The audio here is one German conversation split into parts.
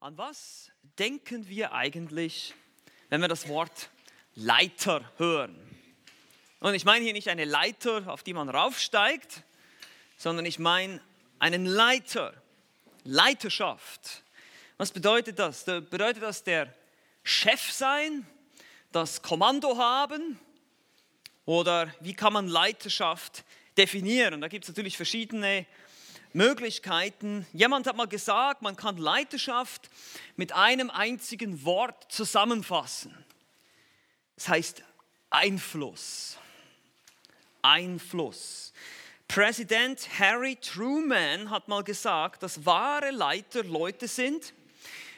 An was denken wir eigentlich, wenn wir das Wort Leiter hören? Und ich meine hier nicht eine Leiter, auf die man raufsteigt, sondern ich meine einen Leiter, Leiterschaft. Was bedeutet das? Bedeutet das der Chef sein, das Kommando haben? Oder wie kann man Leiterschaft definieren? Da gibt es natürlich verschiedene Möglichkeiten. Jemand hat mal gesagt, man kann Leiterschaft mit einem einzigen Wort zusammenfassen. Es heißt Einfluss. Einfluss. Präsident Harry Truman hat mal gesagt, dass wahre Leiter Leute sind,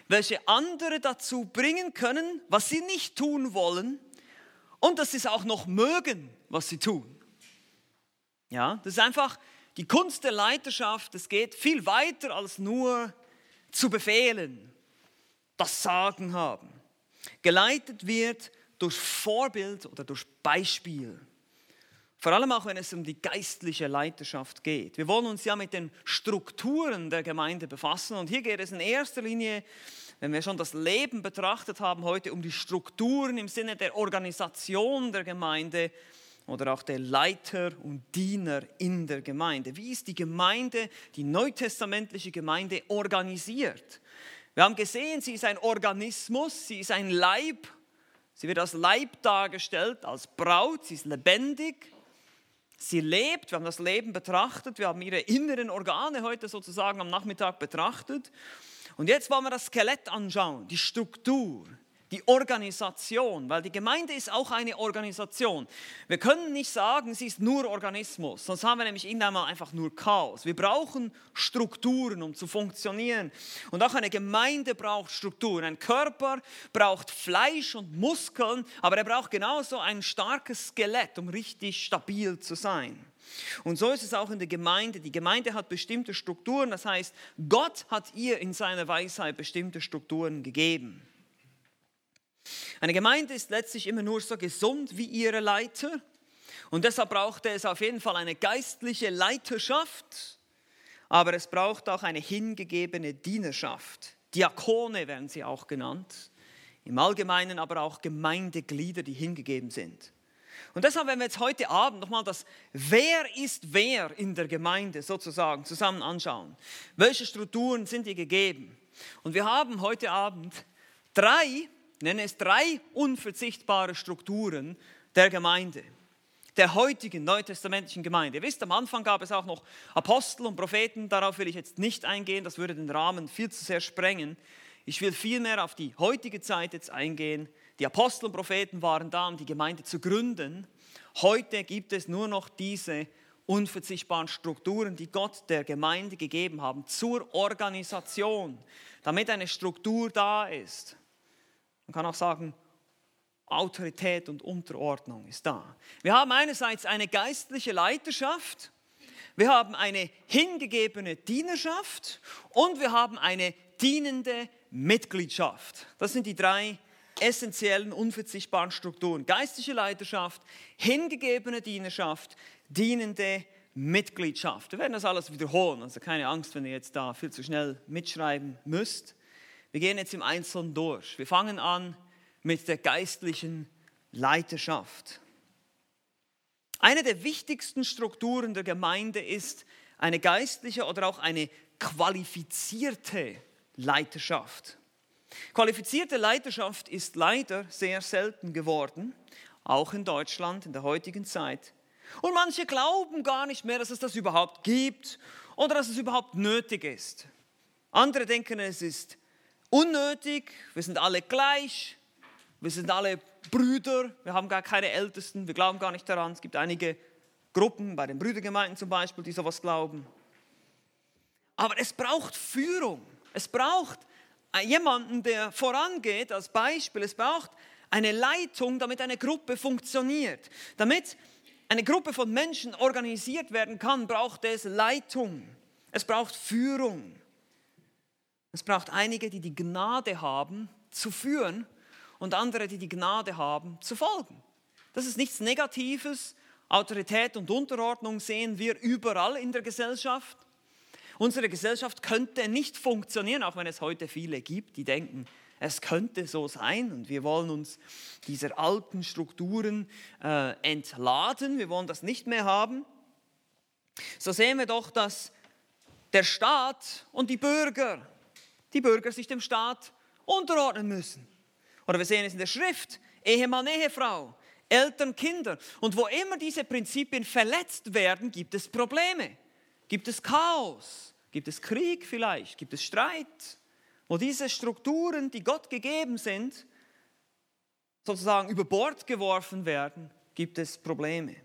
welche andere dazu bringen können, was sie nicht tun wollen und dass sie es auch noch mögen, was sie tun. Ja, das ist einfach die Kunst der Leiterschaft, es geht viel weiter als nur zu befehlen, das Sagen haben. Geleitet wird durch Vorbild oder durch Beispiel. Vor allem auch, wenn es um die geistliche Leiterschaft geht. Wir wollen uns ja mit den Strukturen der Gemeinde befassen und hier geht es in erster Linie, wenn wir schon das Leben betrachtet haben, heute um die Strukturen im Sinne der Organisation der Gemeinde oder auch der Leiter und Diener in der Gemeinde. Wie ist die Gemeinde, die neutestamentliche Gemeinde organisiert? Wir haben gesehen, sie ist ein Organismus, sie ist ein Leib, sie wird als Leib dargestellt, als Braut, sie ist lebendig, sie lebt, wir haben das Leben betrachtet, wir haben ihre inneren Organe heute sozusagen am Nachmittag betrachtet. Und jetzt wollen wir das Skelett anschauen, die Struktur, die Organisation, weil die Gemeinde ist auch eine Organisation. Wir können nicht sagen, sie ist nur Organismus, sonst haben wir nämlich irgendwann mal einfach nur Chaos. Wir brauchen Strukturen, um zu funktionieren. Und auch eine Gemeinde braucht Strukturen. Ein Körper braucht Fleisch und Muskeln, aber er braucht genauso ein starkes Skelett, um richtig stabil zu sein. Und so ist es auch in der Gemeinde. Die Gemeinde hat bestimmte Strukturen, das heißt, Gott hat ihr in seiner Weisheit bestimmte Strukturen gegeben. Eine Gemeinde ist letztlich immer nur so gesund wie ihre Leiter. Und deshalb braucht es auf jeden Fall eine geistliche Leiterschaft, aber es braucht auch eine hingegebene Dienerschaft. Diakone werden sie auch genannt. Im Allgemeinen aber auch Gemeindeglieder, die hingegeben sind. Und deshalb, wenn wir jetzt heute Abend nochmal das Wer ist wer in der Gemeinde sozusagen zusammen anschauen, welche Strukturen sind hier gegeben? Und wir haben heute Abend drei nenne es drei unverzichtbare Strukturen der Gemeinde, der heutigen neutestamentlichen Gemeinde. Ihr wisst, am Anfang gab es auch noch Apostel und Propheten, darauf will ich jetzt nicht eingehen, das würde den Rahmen viel zu sehr sprengen. Ich will vielmehr auf die heutige Zeit jetzt eingehen. Die Apostel und Propheten waren da, um die Gemeinde zu gründen. Heute gibt es nur noch diese unverzichtbaren Strukturen, die Gott der Gemeinde gegeben haben zur Organisation, damit eine Struktur da ist. Man kann auch sagen, Autorität und Unterordnung ist da. Wir haben einerseits eine geistliche Leiterschaft, wir haben eine hingegebene Dienerschaft und wir haben eine dienende Mitgliedschaft. Das sind die drei essentiellen, unverzichtbaren Strukturen. Geistliche Leiterschaft, hingegebene Dienerschaft, dienende Mitgliedschaft. Wir werden das alles wiederholen, also keine Angst, wenn ihr jetzt da viel zu schnell mitschreiben müsst. Wir gehen jetzt im Einzelnen durch. Wir fangen an mit der geistlichen Leiterschaft. Eine der wichtigsten Strukturen der Gemeinde ist eine geistliche oder auch eine qualifizierte Leiterschaft. Qualifizierte Leiterschaft ist leider sehr selten geworden, auch in Deutschland in der heutigen Zeit. Und manche glauben gar nicht mehr, dass es das überhaupt gibt oder dass es überhaupt nötig ist. Andere denken, es ist unnötig, wir sind alle gleich, wir sind alle Brüder, wir haben gar keine Ältesten, wir glauben gar nicht daran. Es gibt einige Gruppen, bei den Brüdergemeinden zum Beispiel, die sowas glauben. Aber es braucht Führung, es braucht jemanden, der vorangeht als Beispiel, es braucht eine Leitung, damit eine Gruppe funktioniert. Damit eine Gruppe von Menschen organisiert werden kann, braucht es Leitung, es braucht Führung. Es braucht einige, die die Gnade haben, zu führen und andere, die die Gnade haben, zu folgen. Das ist nichts Negatives. Autorität und Unterordnung sehen wir überall in der Gesellschaft. Unsere Gesellschaft könnte nicht funktionieren, auch wenn es heute viele gibt, die denken, es könnte so sein und wir wollen uns dieser alten Strukturen äh, entladen, wir wollen das nicht mehr haben. So sehen wir doch, dass der Staat und die Bürger, die Bürger sich dem Staat unterordnen müssen. Oder wir sehen es in der Schrift, Ehemann, Ehefrau, Eltern, Kinder. Und wo immer diese Prinzipien verletzt werden, gibt es Probleme, gibt es Chaos, gibt es Krieg vielleicht, gibt es Streit wo diese Strukturen, die Gott gegeben sind, sozusagen über Bord geworfen werden, gibt es Probleme.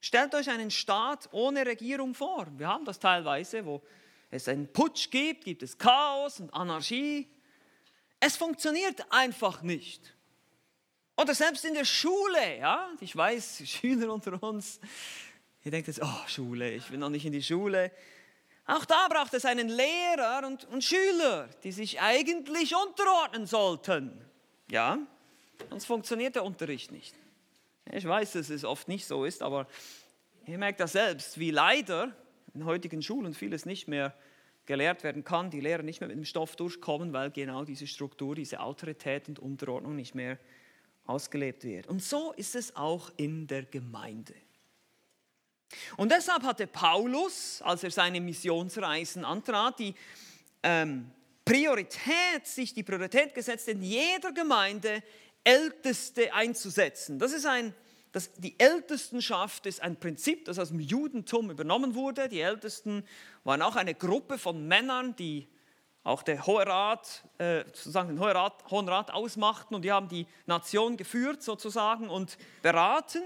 Stellt euch einen Staat ohne Regierung vor. Wir haben das teilweise, wo es einen Putsch gibt, gibt es Chaos und Anarchie. Es funktioniert einfach nicht. Oder selbst in der Schule, ja, ich weiß, Schüler unter uns, ihr denkt jetzt, oh, Schule, ich will noch nicht in die Schule. Auch da braucht es einen Lehrer und, und Schüler, die sich eigentlich unterordnen sollten. Ja, sonst funktioniert der Unterricht nicht. Ich weiß, dass es oft nicht so ist, aber ihr merkt das selbst, wie leider in heutigen Schulen vieles nicht mehr gelehrt werden kann, die Lehrer nicht mehr mit dem Stoff durchkommen, weil genau diese Struktur, diese Autorität und Unterordnung nicht mehr ausgelebt wird. Und so ist es auch in der Gemeinde. Und deshalb hatte Paulus, als er seine Missionsreisen antrat, die ähm, Priorität, sich die Priorität gesetzt, in jeder Gemeinde Älteste einzusetzen. Das ist ein, das, die Ältestenschaft ist ein Prinzip, das aus dem Judentum übernommen wurde. Die Ältesten waren auch eine Gruppe von Männern, die auch der Hohe Rat, äh, sozusagen den Hohen Rat, Hohen Rat ausmachten und die haben die Nation geführt sozusagen und beraten.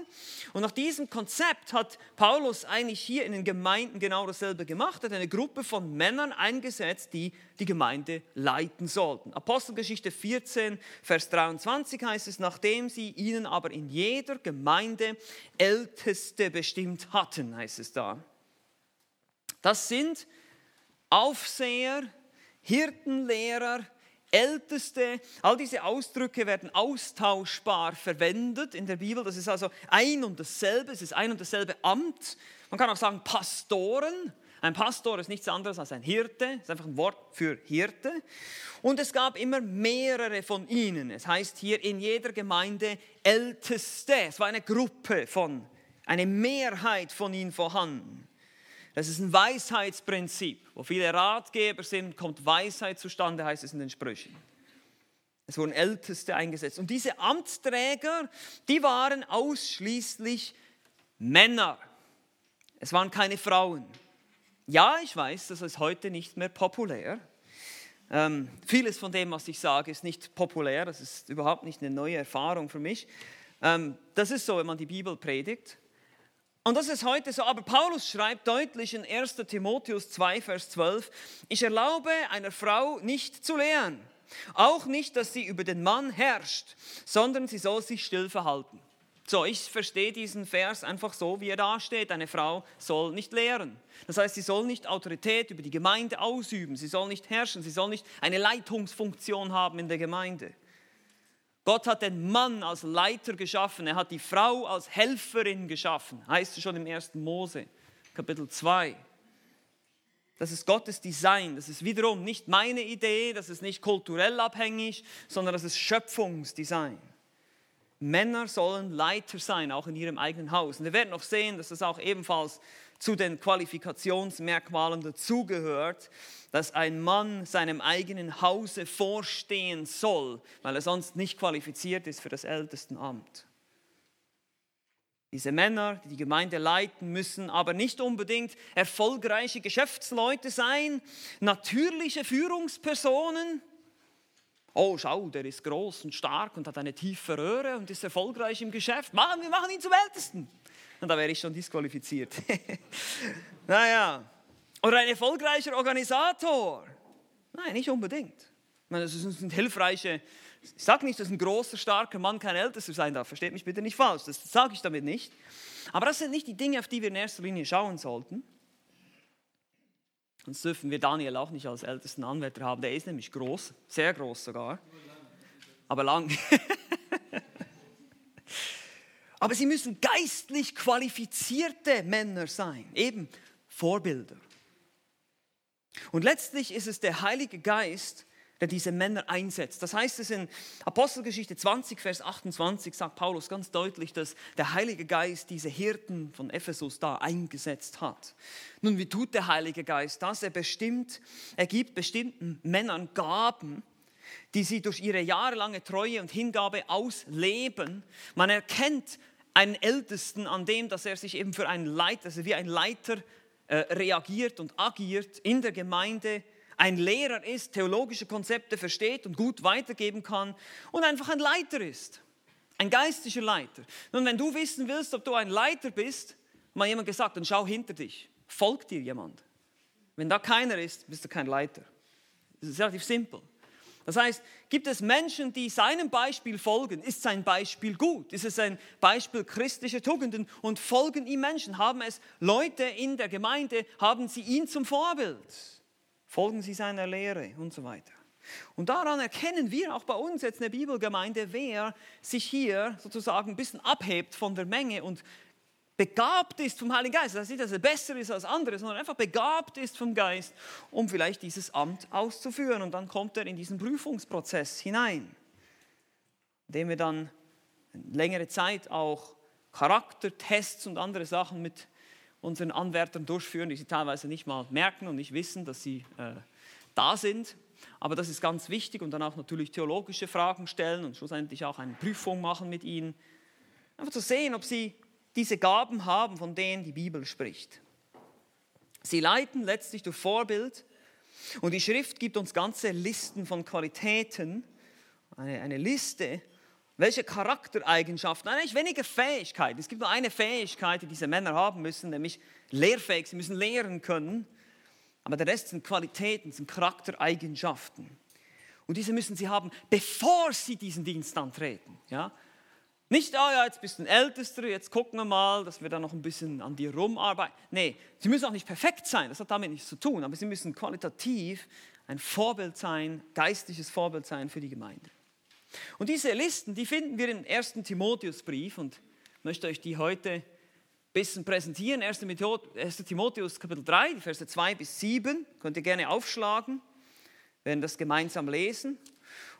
Und nach diesem Konzept hat Paulus eigentlich hier in den Gemeinden genau dasselbe gemacht, hat eine Gruppe von Männern eingesetzt, die die Gemeinde leiten sollten. Apostelgeschichte 14, Vers 23 heißt es, nachdem sie ihnen aber in jeder Gemeinde Älteste bestimmt hatten, heißt es da. Das sind Aufseher, Hirtenlehrer, Älteste, all diese Ausdrücke werden austauschbar verwendet in der Bibel. Das ist also ein und dasselbe, es ist ein und dasselbe Amt. Man kann auch sagen Pastoren. Ein Pastor ist nichts anderes als ein Hirte, ist einfach ein Wort für Hirte. Und es gab immer mehrere von ihnen. Es heißt hier in jeder Gemeinde Älteste. Es war eine Gruppe von, eine Mehrheit von ihnen vorhanden. Das ist ein Weisheitsprinzip. Wo viele Ratgeber sind, kommt Weisheit zustande, heißt es in den Sprüchen. Es wurden Älteste eingesetzt. Und diese Amtsträger, die waren ausschließlich Männer. Es waren keine Frauen. Ja, ich weiß, das ist heute nicht mehr populär. Ähm, vieles von dem, was ich sage, ist nicht populär. Das ist überhaupt nicht eine neue Erfahrung für mich. Ähm, das ist so, wenn man die Bibel predigt. Und das ist heute so. Aber Paulus schreibt deutlich in 1 Timotheus 2, Vers 12, ich erlaube einer Frau nicht zu lehren, auch nicht, dass sie über den Mann herrscht, sondern sie soll sich still verhalten. So, ich verstehe diesen Vers einfach so, wie er da steht. Eine Frau soll nicht lehren. Das heißt, sie soll nicht Autorität über die Gemeinde ausüben, sie soll nicht herrschen, sie soll nicht eine Leitungsfunktion haben in der Gemeinde. Gott hat den Mann als Leiter geschaffen, er hat die Frau als Helferin geschaffen, heißt es schon im 1. Mose, Kapitel 2. Das ist Gottes Design, das ist wiederum nicht meine Idee, das ist nicht kulturell abhängig, sondern das ist Schöpfungsdesign. Männer sollen Leiter sein, auch in ihrem eigenen Haus. Und wir werden noch sehen, dass das auch ebenfalls zu den Qualifikationsmerkmalen dazugehört, dass ein Mann seinem eigenen Hause vorstehen soll, weil er sonst nicht qualifiziert ist für das Ältestenamt. Diese Männer, die die Gemeinde leiten, müssen aber nicht unbedingt erfolgreiche Geschäftsleute sein, natürliche Führungspersonen. Oh, schau, der ist groß und stark und hat eine tiefe Röhre und ist erfolgreich im Geschäft. Machen wir machen ihn zum Ältesten. Und da wäre ich schon disqualifiziert. naja. Oder ein erfolgreicher Organisator. Nein, nicht unbedingt. Ich meine, das ein hilfreiche, ich sage nicht, dass ein großer, starker Mann kein Ältester sein darf. Versteht mich bitte nicht falsch. Das sage ich damit nicht. Aber das sind nicht die Dinge, auf die wir in erster Linie schauen sollten. Sonst dürfen wir Daniel auch nicht als ältesten Anwärter haben. Der ist nämlich groß, sehr groß sogar. Aber lang. Aber sie müssen geistlich qualifizierte Männer sein, eben Vorbilder. Und letztlich ist es der Heilige Geist, der diese Männer einsetzt. Das heißt es in Apostelgeschichte 20, Vers 28, sagt Paulus ganz deutlich, dass der Heilige Geist diese Hirten von Ephesus da eingesetzt hat. Nun, wie tut der Heilige Geist das? Er bestimmt, er gibt bestimmten Männern Gaben, die sie durch ihre jahrelange Treue und Hingabe ausleben. Man erkennt einen Ältesten an dem, dass er sich eben für einen Leiter, also wie ein Leiter äh, reagiert und agiert in der Gemeinde, ein Lehrer ist, theologische Konzepte versteht und gut weitergeben kann und einfach ein Leiter ist. Ein geistlicher Leiter. Nun, wenn du wissen willst, ob du ein Leiter bist, mal jemand gesagt, dann schau hinter dich. Folgt dir jemand. Wenn da keiner ist, bist du kein Leiter. Das ist relativ simpel. Das heißt, gibt es Menschen, die seinem Beispiel folgen? Ist sein Beispiel gut? Ist es ein Beispiel christlicher Tugenden? Und folgen ihm Menschen? Haben es Leute in der Gemeinde? Haben sie ihn zum Vorbild? Folgen Sie seiner Lehre und so weiter. Und daran erkennen wir auch bei uns jetzt eine Bibelgemeinde, wer sich hier sozusagen ein bisschen abhebt von der Menge und begabt ist vom Heiligen Geist. Das heißt nicht, dass er besser ist als andere, sondern einfach begabt ist vom Geist, um vielleicht dieses Amt auszuführen. Und dann kommt er in diesen Prüfungsprozess hinein, indem wir dann längere Zeit auch Charaktertests und andere Sachen mit unseren Anwärtern durchführen, die sie teilweise nicht mal merken und nicht wissen, dass sie äh, da sind. Aber das ist ganz wichtig und dann auch natürlich theologische Fragen stellen und schlussendlich auch eine Prüfung machen mit ihnen. Einfach zu sehen, ob sie diese Gaben haben, von denen die Bibel spricht. Sie leiten letztlich durch Vorbild und die Schrift gibt uns ganze Listen von Qualitäten, eine, eine Liste welche Charaktereigenschaften, eigentlich weniger Fähigkeiten. Es gibt nur eine Fähigkeit, die diese Männer haben müssen, nämlich lehrfähig. Sie müssen lehren können. Aber der Rest sind Qualitäten, sind Charaktereigenschaften. Und diese müssen sie haben, bevor sie diesen Dienst antreten. Ja? Nicht, oh ja, jetzt bist du ein Ältester, jetzt gucken wir mal, dass wir da noch ein bisschen an dir rumarbeiten. Nee, sie müssen auch nicht perfekt sein, das hat damit nichts zu tun, aber sie müssen qualitativ ein Vorbild sein, geistliches Vorbild sein für die Gemeinde. Und diese Listen, die finden wir im 1. Timotheusbrief und ich möchte euch die heute ein bisschen präsentieren. 1. Timotheus Kapitel 3, die Verse 2 bis 7, könnt ihr gerne aufschlagen, wir werden das gemeinsam lesen.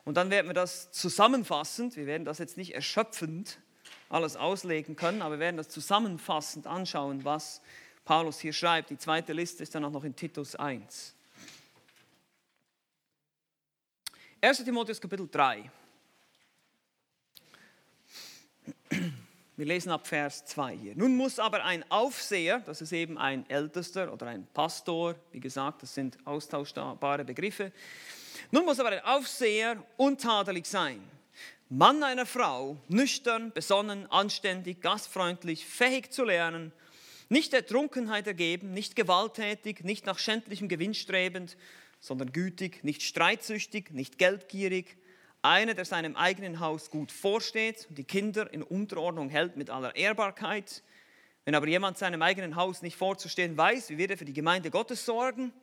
Und dann werden wir das zusammenfassend, wir werden das jetzt nicht erschöpfend alles auslegen können, aber wir werden das zusammenfassend anschauen, was Paulus hier schreibt. Die zweite Liste ist dann auch noch in Titus 1. 1. Timotheus Kapitel 3. Wir lesen ab Vers 2 hier. Nun muss aber ein Aufseher, das ist eben ein Ältester oder ein Pastor, wie gesagt, das sind austauschbare Begriffe. Nun muss aber ein Aufseher untadelig sein. Mann einer Frau, nüchtern, besonnen, anständig, gastfreundlich, fähig zu lernen, nicht der Trunkenheit ergeben, nicht gewalttätig, nicht nach schändlichem Gewinn strebend, sondern gütig, nicht streitsüchtig, nicht geldgierig, einer, der seinem eigenen Haus gut vorsteht und die Kinder in Unterordnung hält mit aller Ehrbarkeit. Wenn aber jemand seinem eigenen Haus nicht vorzustehen weiß, wie wird er für die Gemeinde Gottes sorgen?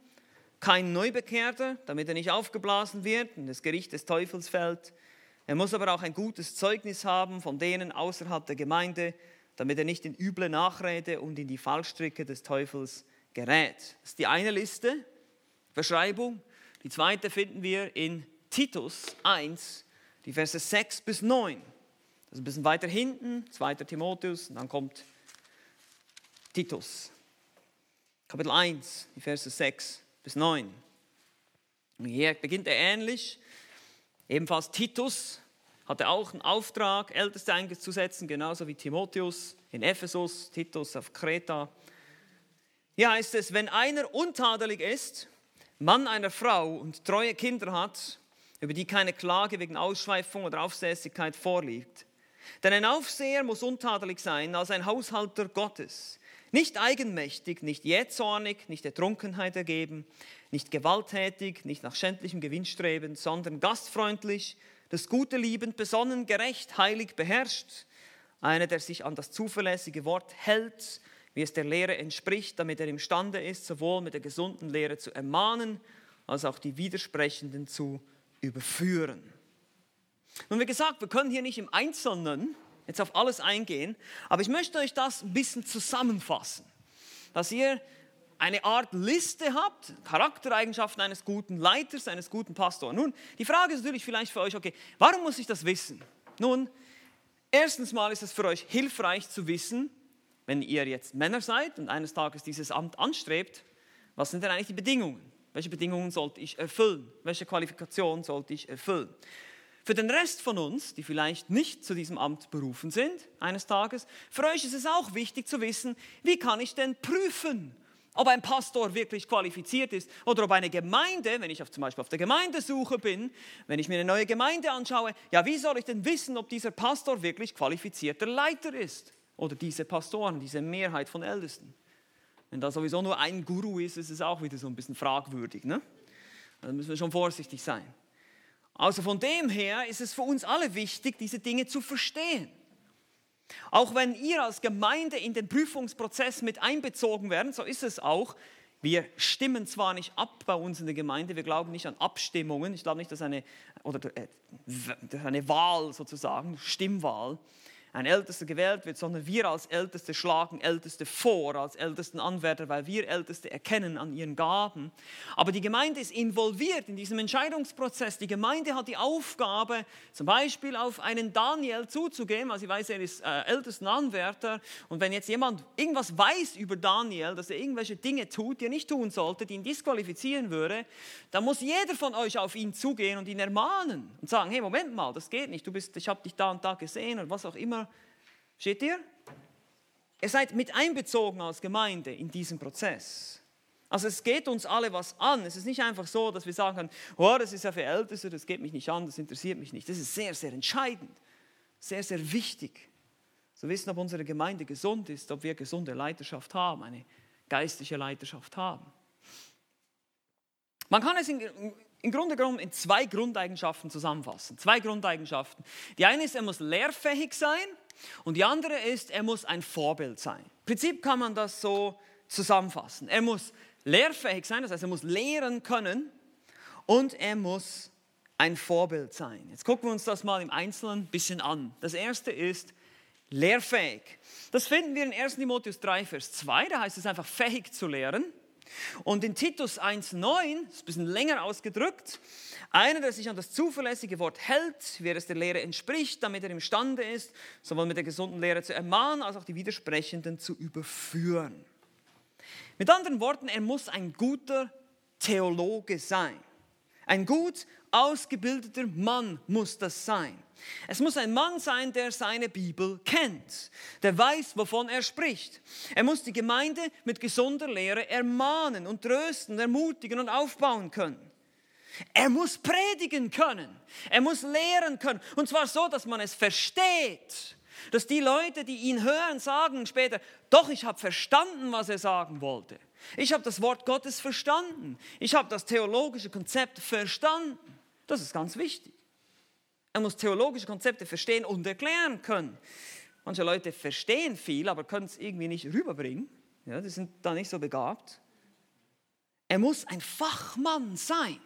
Kein Neubekehrter, damit er nicht aufgeblasen wird und das Gericht des Teufels fällt. Er muss aber auch ein gutes Zeugnis haben von denen außerhalb der Gemeinde, damit er nicht in üble Nachrede und in die Fallstricke des Teufels gerät. Das ist die eine Liste, Beschreibung. Die zweite finden wir in Titus 1, die Verse 6 bis 9. Das ist ein bisschen weiter hinten, 2. Timotheus, und dann kommt Titus. Kapitel 1, die Verse 6 bis 9. Und hier beginnt er ähnlich. Ebenfalls Titus hatte auch einen Auftrag, Älteste einzusetzen, genauso wie Timotheus in Ephesus, Titus auf Kreta. Hier heißt es, wenn einer untadelig ist, Mann einer Frau und treue Kinder hat über die keine Klage wegen Ausschweifung oder Aufsässigkeit vorliegt. Denn ein Aufseher muss untadelig sein als ein Haushalter Gottes, nicht eigenmächtig, nicht jähzornig, nicht der Trunkenheit ergeben, nicht gewalttätig, nicht nach schändlichem Gewinn strebend, sondern gastfreundlich, das Gute liebend, besonnen, gerecht, heilig beherrscht, einer, der sich an das zuverlässige Wort hält, wie es der Lehre entspricht, damit er imstande ist, sowohl mit der gesunden Lehre zu ermahnen, als auch die Widersprechenden zu überführen. Nun, wie gesagt, wir können hier nicht im Einzelnen jetzt auf alles eingehen, aber ich möchte euch das ein bisschen zusammenfassen, dass ihr eine Art Liste habt, Charaktereigenschaften eines guten Leiters, eines guten Pastors. Nun, die Frage ist natürlich vielleicht für euch, okay, warum muss ich das wissen? Nun, erstens mal ist es für euch hilfreich zu wissen, wenn ihr jetzt Männer seid und eines Tages dieses Amt anstrebt, was sind denn eigentlich die Bedingungen? Welche Bedingungen sollte ich erfüllen? Welche Qualifikation sollte ich erfüllen? Für den Rest von uns, die vielleicht nicht zu diesem Amt berufen sind eines Tages, für euch ist es auch wichtig zu wissen, wie kann ich denn prüfen, ob ein Pastor wirklich qualifiziert ist oder ob eine Gemeinde, wenn ich auf, zum Beispiel auf der Gemeindesuche bin, wenn ich mir eine neue Gemeinde anschaue, ja, wie soll ich denn wissen, ob dieser Pastor wirklich qualifizierter Leiter ist oder diese Pastoren, diese Mehrheit von Ältesten? Wenn da sowieso nur ein Guru ist, ist es auch wieder so ein bisschen fragwürdig. Ne? Da müssen wir schon vorsichtig sein. Also von dem her ist es für uns alle wichtig, diese Dinge zu verstehen. Auch wenn ihr als Gemeinde in den Prüfungsprozess mit einbezogen werden, so ist es auch. Wir stimmen zwar nicht ab bei uns in der Gemeinde, wir glauben nicht an Abstimmungen, ich glaube nicht, dass eine, oder äh, eine Wahl sozusagen, Stimmwahl, ein Ältester gewählt wird, sondern wir als Älteste schlagen Älteste vor, als ältesten Anwärter, weil wir Älteste erkennen an ihren Gaben. Aber die Gemeinde ist involviert in diesem Entscheidungsprozess. Die Gemeinde hat die Aufgabe, zum Beispiel auf einen Daniel zuzugehen, weil sie weiß, er ist äh, ältesten Anwärter. Und wenn jetzt jemand irgendwas weiß über Daniel, dass er irgendwelche Dinge tut, die er nicht tun sollte, die ihn disqualifizieren würde, dann muss jeder von euch auf ihn zugehen und ihn ermahnen und sagen, hey, Moment mal, das geht nicht, du bist, ich habe dich da und da gesehen und was auch immer Steht ihr? Ihr seid mit einbezogen als Gemeinde in diesen Prozess. Also es geht uns alle was an. Es ist nicht einfach so, dass wir sagen können, oh, das ist ja für Älteste, das geht mich nicht an, das interessiert mich nicht. Das ist sehr, sehr entscheidend, sehr, sehr wichtig. Zu wissen, ob unsere Gemeinde gesund ist, ob wir gesunde Leiterschaft haben, eine geistliche Leiterschaft haben. Man kann es in, im Grunde genommen in zwei Grundeigenschaften zusammenfassen. Zwei Grundeigenschaften. Die eine ist, er muss lehrfähig sein und die andere ist, er muss ein Vorbild sein. Im Prinzip kann man das so zusammenfassen. Er muss lehrfähig sein, das heißt, er muss lehren können und er muss ein Vorbild sein. Jetzt gucken wir uns das mal im Einzelnen ein bisschen an. Das erste ist lehrfähig. Das finden wir in 1 Timotheus 3, Vers 2, da heißt es einfach fähig zu lehren. Und in Titus 1,9, ist ein bisschen länger ausgedrückt, einer, der sich an das zuverlässige Wort hält, wie es der Lehre entspricht, damit er imstande ist, sowohl mit der gesunden Lehre zu ermahnen, als auch die Widersprechenden zu überführen. Mit anderen Worten, er muss ein guter Theologe sein. Ein gut ausgebildeter Mann muss das sein. Es muss ein Mann sein, der seine Bibel kennt, der weiß, wovon er spricht. Er muss die Gemeinde mit gesunder Lehre ermahnen und trösten, ermutigen und aufbauen können. Er muss predigen können. Er muss lehren können. Und zwar so, dass man es versteht. Dass die Leute, die ihn hören, sagen später, doch, ich habe verstanden, was er sagen wollte. Ich habe das Wort Gottes verstanden. Ich habe das theologische Konzept verstanden. Das ist ganz wichtig. Er muss theologische Konzepte verstehen und erklären können. Manche Leute verstehen viel, aber können es irgendwie nicht rüberbringen. Ja, die sind da nicht so begabt. Er muss ein Fachmann sein.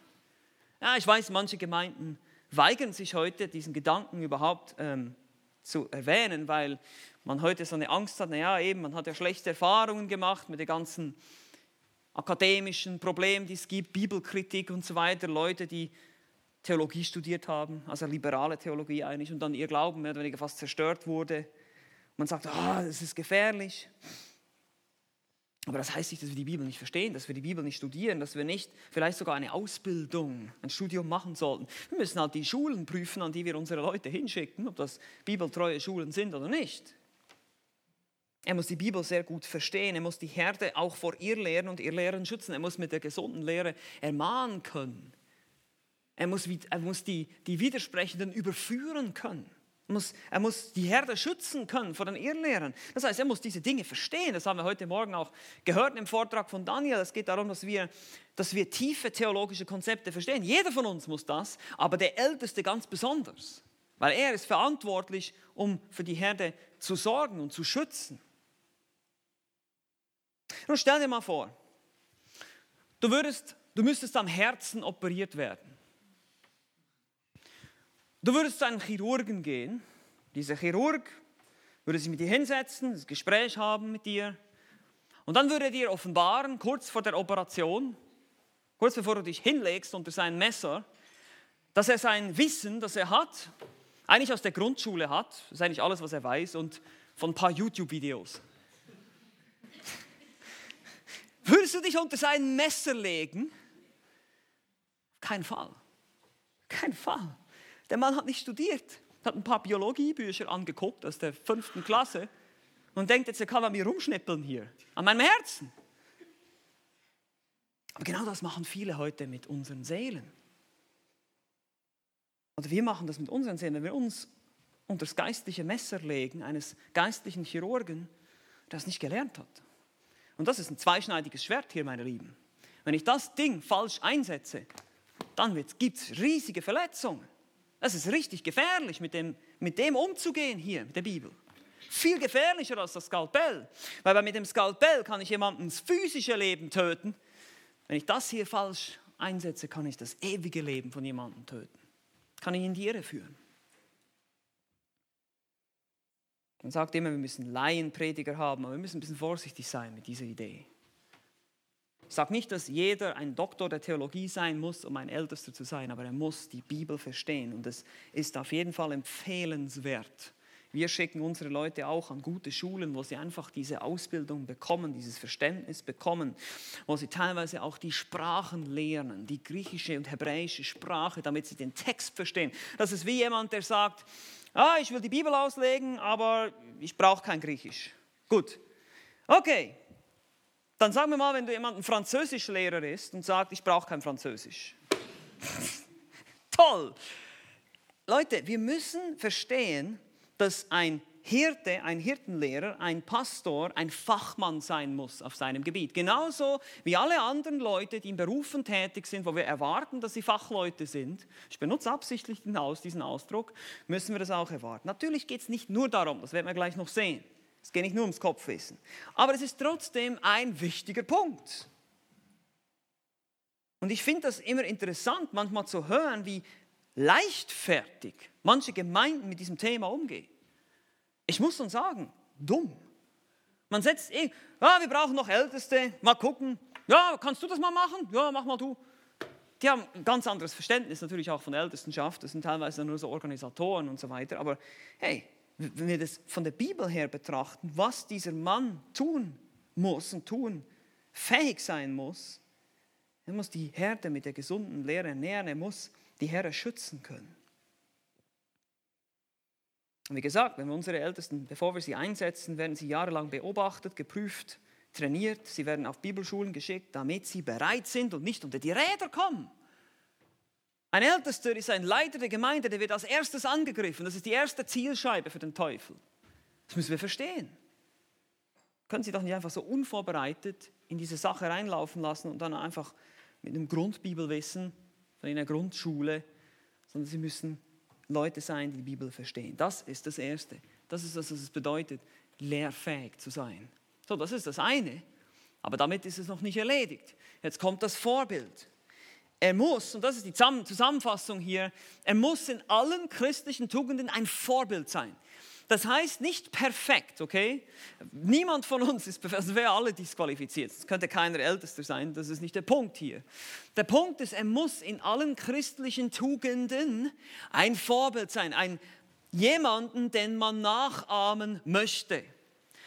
Ja, ich weiß, manche Gemeinden weigern sich heute, diesen Gedanken überhaupt ähm, zu erwähnen, weil man heute so eine Angst hat, naja, eben, man hat ja schlechte Erfahrungen gemacht mit den ganzen akademischen Problemen, die es gibt, Bibelkritik und so weiter, Leute, die Theologie studiert haben, also liberale Theologie eigentlich, und dann ihr Glauben mehr oder weniger fast zerstört wurde. Man sagt, ah, das ist gefährlich. Aber das heißt nicht, dass wir die Bibel nicht verstehen, dass wir die Bibel nicht studieren, dass wir nicht vielleicht sogar eine Ausbildung, ein Studium machen sollten. Wir müssen halt die Schulen prüfen, an die wir unsere Leute hinschicken, ob das bibeltreue Schulen sind oder nicht. Er muss die Bibel sehr gut verstehen, er muss die Herde auch vor ihr Lehren und ihr Lehren schützen, er muss mit der gesunden Lehre ermahnen können. Er muss, er muss die, die Widersprechenden überführen können. Er muss, er muss die Herde schützen können vor den Irrlehrern. Das heißt, er muss diese Dinge verstehen. Das haben wir heute Morgen auch gehört im Vortrag von Daniel. Es geht darum, dass wir, dass wir tiefe theologische Konzepte verstehen. Jeder von uns muss das, aber der Älteste ganz besonders. Weil er ist verantwortlich, um für die Herde zu sorgen und zu schützen. Nun stell dir mal vor, du, würdest, du müsstest am Herzen operiert werden. Du würdest zu einem Chirurgen gehen. Dieser Chirurg würde sich mit dir hinsetzen, das Gespräch haben mit dir. Und dann würde er dir offenbaren, kurz vor der Operation, kurz bevor du dich hinlegst unter sein Messer, dass er sein Wissen, das er hat, eigentlich aus der Grundschule hat, das ist eigentlich alles, was er weiß, und von ein paar YouTube-Videos. Würdest du dich unter sein Messer legen? Kein Fall. Kein Fall. Der Mann hat nicht studiert, hat ein paar Biologiebücher angeguckt aus der fünften Klasse und denkt, jetzt er kann an mir rumschnippeln hier, an meinem Herzen. Aber genau das machen viele heute mit unseren Seelen. Oder wir machen das mit unseren Seelen, wenn wir uns unter das geistliche Messer legen, eines geistlichen Chirurgen, der es nicht gelernt hat. Und das ist ein zweischneidiges Schwert hier, meine Lieben. Wenn ich das Ding falsch einsetze, dann gibt es riesige Verletzungen. Es ist richtig gefährlich, mit dem, mit dem umzugehen hier, mit der Bibel. Viel gefährlicher als das Skalpell. Weil mit dem Skalpell kann ich jemandens physische Leben töten. Wenn ich das hier falsch einsetze, kann ich das ewige Leben von jemandem töten. Kann ich in die Irre führen. Man sagt immer, wir müssen Laienprediger haben, aber wir müssen ein bisschen vorsichtig sein mit dieser Idee. Ich sage nicht, dass jeder ein Doktor der Theologie sein muss, um ein Ältester zu sein, aber er muss die Bibel verstehen und es ist auf jeden Fall empfehlenswert. Wir schicken unsere Leute auch an gute Schulen, wo sie einfach diese Ausbildung bekommen, dieses Verständnis bekommen, wo sie teilweise auch die Sprachen lernen, die griechische und hebräische Sprache, damit sie den Text verstehen. Das ist wie jemand, der sagt, ah, ich will die Bibel auslegen, aber ich brauche kein Griechisch. Gut, okay, dann sagen wir mal, wenn du jemanden Französischlehrer ist und sagt, ich brauche kein Französisch. Toll. Leute, wir müssen verstehen, dass ein Hirte, ein Hirtenlehrer, ein Pastor, ein Fachmann sein muss auf seinem Gebiet. Genauso wie alle anderen Leute, die in Berufen tätig sind, wo wir erwarten, dass sie Fachleute sind. Ich benutze absichtlich diesen Ausdruck, müssen wir das auch erwarten. Natürlich geht es nicht nur darum, das werden wir gleich noch sehen. Es geht nicht nur ums Kopfwissen. Aber es ist trotzdem ein wichtiger Punkt. Und ich finde das immer interessant, manchmal zu hören, wie leichtfertig manche Gemeinden mit diesem Thema umgehen. Ich muss dann sagen, dumm. Man setzt eh, ja, wir brauchen noch Älteste, mal gucken. Ja, kannst du das mal machen? Ja, mach mal du. Die haben ein ganz anderes Verständnis natürlich auch von Ältestenschaft. Das sind teilweise nur so Organisatoren und so weiter. Aber hey, wenn wir das von der Bibel her betrachten, was dieser Mann tun muss und tun fähig sein muss, er muss die Herde mit der gesunden Lehre ernähren, er muss die Herde schützen können. Und wie gesagt, wenn wir unsere Ältesten, bevor wir sie einsetzen, werden sie jahrelang beobachtet, geprüft, trainiert, sie werden auf Bibelschulen geschickt, damit sie bereit sind und nicht unter die Räder kommen. Ein Ältester ist ein Leiter der Gemeinde, der wird als erstes angegriffen. Das ist die erste Zielscheibe für den Teufel. Das müssen wir verstehen. Können Sie doch nicht einfach so unvorbereitet in diese Sache reinlaufen lassen und dann einfach mit einem Grundbibelwissen von einer Grundschule, sondern Sie müssen Leute sein, die die Bibel verstehen. Das ist das Erste. Das ist, was es bedeutet, lehrfähig zu sein. So, das ist das eine. Aber damit ist es noch nicht erledigt. Jetzt kommt das Vorbild. Er muss, und das ist die Zusammenfassung hier, er muss in allen christlichen Tugenden ein Vorbild sein. Das heißt nicht perfekt, okay? Niemand von uns ist perfekt, also wäre alle disqualifiziert. Es könnte keiner Ältester sein, das ist nicht der Punkt hier. Der Punkt ist, er muss in allen christlichen Tugenden ein Vorbild sein, ein jemanden, den man nachahmen möchte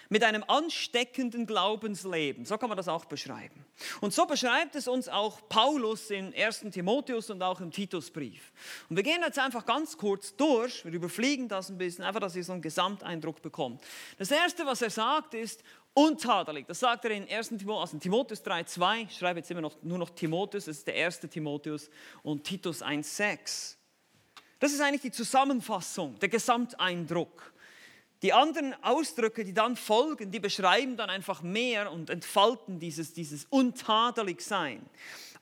mit einem ansteckenden Glaubensleben. So kann man das auch beschreiben. Und so beschreibt es uns auch Paulus in 1. Timotheus und auch im Titusbrief. Und wir gehen jetzt einfach ganz kurz durch, wir überfliegen das ein bisschen, einfach, dass ihr so einen Gesamteindruck bekommt. Das Erste, was er sagt, ist untadelig. Das sagt er in 1. Timotheus, also Timotheus 3,2. Ich schreibe jetzt immer noch, nur noch Timotheus, das ist der erste Timotheus und Titus 1,6. Das ist eigentlich die Zusammenfassung, der Gesamteindruck. Die anderen Ausdrücke, die dann folgen, die beschreiben dann einfach mehr und entfalten dieses, dieses untadelig sein.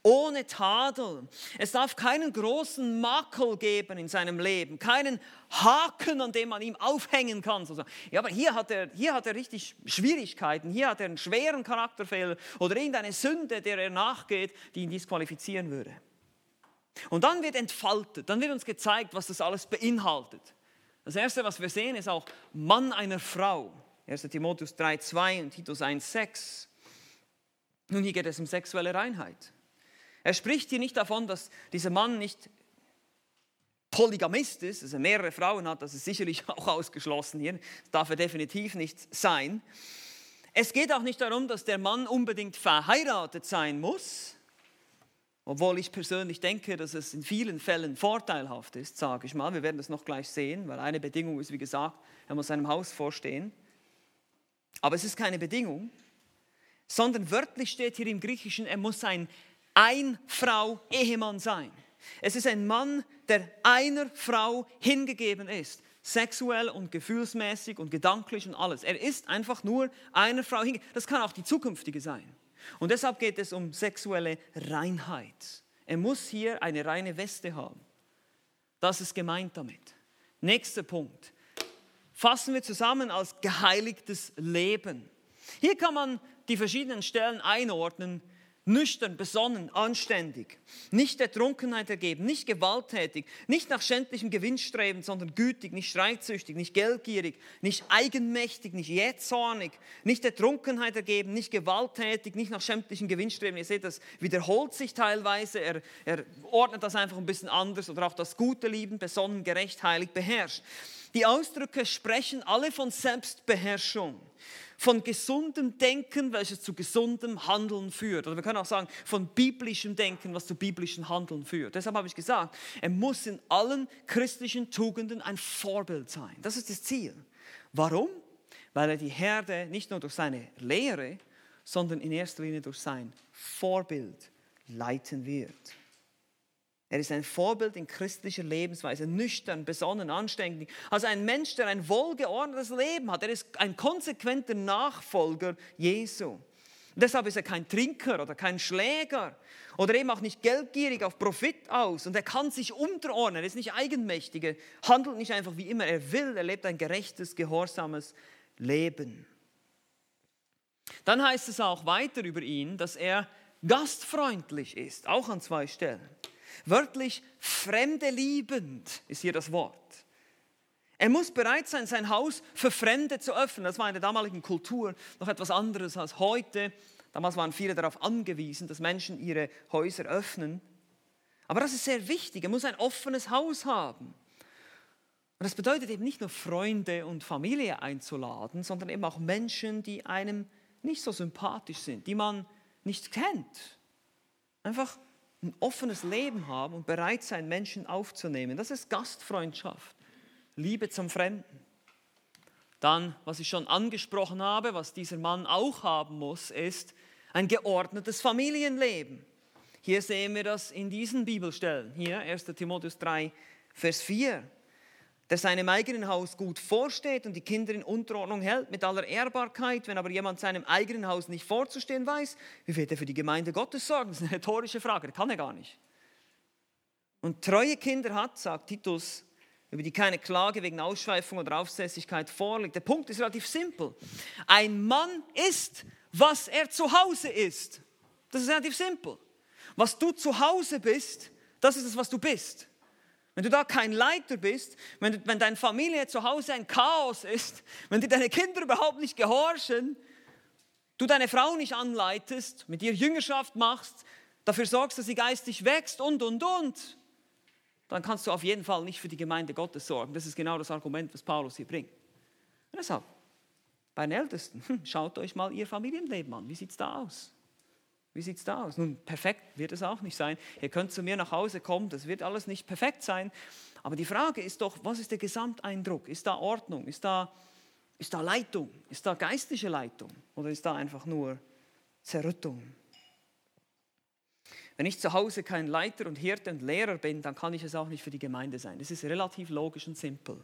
Ohne Tadel. Es darf keinen großen Makel geben in seinem Leben, keinen Haken, an dem man ihm aufhängen kann. Ja, aber hier hat, er, hier hat er richtig Schwierigkeiten, hier hat er einen schweren Charakterfehler oder irgendeine Sünde, der er nachgeht, die ihn disqualifizieren würde. Und dann wird entfaltet, dann wird uns gezeigt, was das alles beinhaltet. Das Erste, was wir sehen, ist auch Mann einer Frau. 1. Timotheus 3,2 und Titus 1,6. Nun, hier geht es um sexuelle Reinheit. Er spricht hier nicht davon, dass dieser Mann nicht Polygamist ist, dass er mehrere Frauen hat, das ist sicherlich auch ausgeschlossen hier, das darf er definitiv nicht sein. Es geht auch nicht darum, dass der Mann unbedingt verheiratet sein muss, obwohl ich persönlich denke, dass es in vielen Fällen vorteilhaft ist, sage ich mal. Wir werden das noch gleich sehen, weil eine Bedingung ist, wie gesagt, er muss seinem Haus vorstehen. Aber es ist keine Bedingung, sondern wörtlich steht hier im Griechischen, er muss ein Ein-Frau-Ehemann sein. Es ist ein Mann, der einer Frau hingegeben ist, sexuell und gefühlsmäßig und gedanklich und alles. Er ist einfach nur einer Frau hingegeben. Das kann auch die zukünftige sein. Und deshalb geht es um sexuelle Reinheit. Er muss hier eine reine Weste haben. Das ist gemeint damit. Nächster Punkt. Fassen wir zusammen als geheiligtes Leben. Hier kann man die verschiedenen Stellen einordnen, nüchtern, besonnen, anständig, nicht der Trunkenheit ergeben, nicht gewalttätig, nicht nach schändlichem Gewinn streben, sondern gütig, nicht streitsüchtig, nicht geldgierig, nicht eigenmächtig, nicht jähzornig, nicht der Trunkenheit ergeben, nicht gewalttätig, nicht nach schändlichem Gewinn streben. Ihr seht, das wiederholt sich teilweise, er, er ordnet das einfach ein bisschen anders oder auch das Gute lieben, besonnen, gerecht, heilig, beherrscht. Die Ausdrücke sprechen alle von Selbstbeherrschung von gesundem Denken, welches zu gesundem Handeln führt. Oder wir können auch sagen, von biblischem Denken, was zu biblischem Handeln führt. Deshalb habe ich gesagt, er muss in allen christlichen Tugenden ein Vorbild sein. Das ist das Ziel. Warum? Weil er die Herde nicht nur durch seine Lehre, sondern in erster Linie durch sein Vorbild leiten wird. Er ist ein Vorbild in christlicher Lebensweise, nüchtern, besonnen, anständig. Also ein Mensch, der ein wohlgeordnetes Leben hat. Er ist ein konsequenter Nachfolger Jesu. Deshalb ist er kein Trinker oder kein Schläger oder eben auch nicht geldgierig auf Profit aus. Und er kann sich unterordnen, er ist nicht eigenmächtig, er handelt nicht einfach wie immer er will, er lebt ein gerechtes, gehorsames Leben. Dann heißt es auch weiter über ihn, dass er gastfreundlich ist, auch an zwei Stellen. Wörtlich Fremde liebend ist hier das Wort. Er muss bereit sein, sein Haus für Fremde zu öffnen. Das war in der damaligen Kultur noch etwas anderes als heute. Damals waren viele darauf angewiesen, dass Menschen ihre Häuser öffnen. Aber das ist sehr wichtig. Er muss ein offenes Haus haben. Und das bedeutet eben nicht nur Freunde und Familie einzuladen, sondern eben auch Menschen, die einem nicht so sympathisch sind, die man nicht kennt. Einfach ein offenes Leben haben und bereit sein, Menschen aufzunehmen. Das ist Gastfreundschaft, Liebe zum Fremden. Dann, was ich schon angesprochen habe, was dieser Mann auch haben muss, ist ein geordnetes Familienleben. Hier sehen wir das in diesen Bibelstellen. Hier 1 Timotheus 3, Vers 4 der seinem eigenen Haus gut vorsteht und die Kinder in Unterordnung hält mit aller Ehrbarkeit. Wenn aber jemand seinem eigenen Haus nicht vorzustehen weiß, wie wird er für die Gemeinde Gottes sorgen? Das ist eine rhetorische Frage, das kann er gar nicht. Und treue Kinder hat, sagt Titus, über die keine Klage wegen Ausschweifung oder Aufsässigkeit vorliegt. Der Punkt ist relativ simpel. Ein Mann ist, was er zu Hause ist. Das ist relativ simpel. Was du zu Hause bist, das ist es, was du bist. Wenn du da kein Leiter bist, wenn, wenn deine Familie zu Hause ein Chaos ist, wenn dir deine Kinder überhaupt nicht gehorchen, du deine Frau nicht anleitest, mit ihr Jüngerschaft machst, dafür sorgst, dass sie geistig wächst und, und, und, dann kannst du auf jeden Fall nicht für die Gemeinde Gottes sorgen. Das ist genau das Argument, was Paulus hier bringt. Und deshalb, bei den Ältesten, hm, schaut euch mal ihr Familienleben an. Wie sieht es da aus? Wie sieht es da aus? Nun, perfekt wird es auch nicht sein. Ihr könnt zu mir nach Hause kommen, das wird alles nicht perfekt sein. Aber die Frage ist doch, was ist der Gesamteindruck? Ist da Ordnung? Ist da, ist da Leitung? Ist da geistliche Leitung? Oder ist da einfach nur Zerrüttung? Wenn ich zu Hause kein Leiter und Hirte und Lehrer bin, dann kann ich es auch nicht für die Gemeinde sein. Das ist relativ logisch und simpel.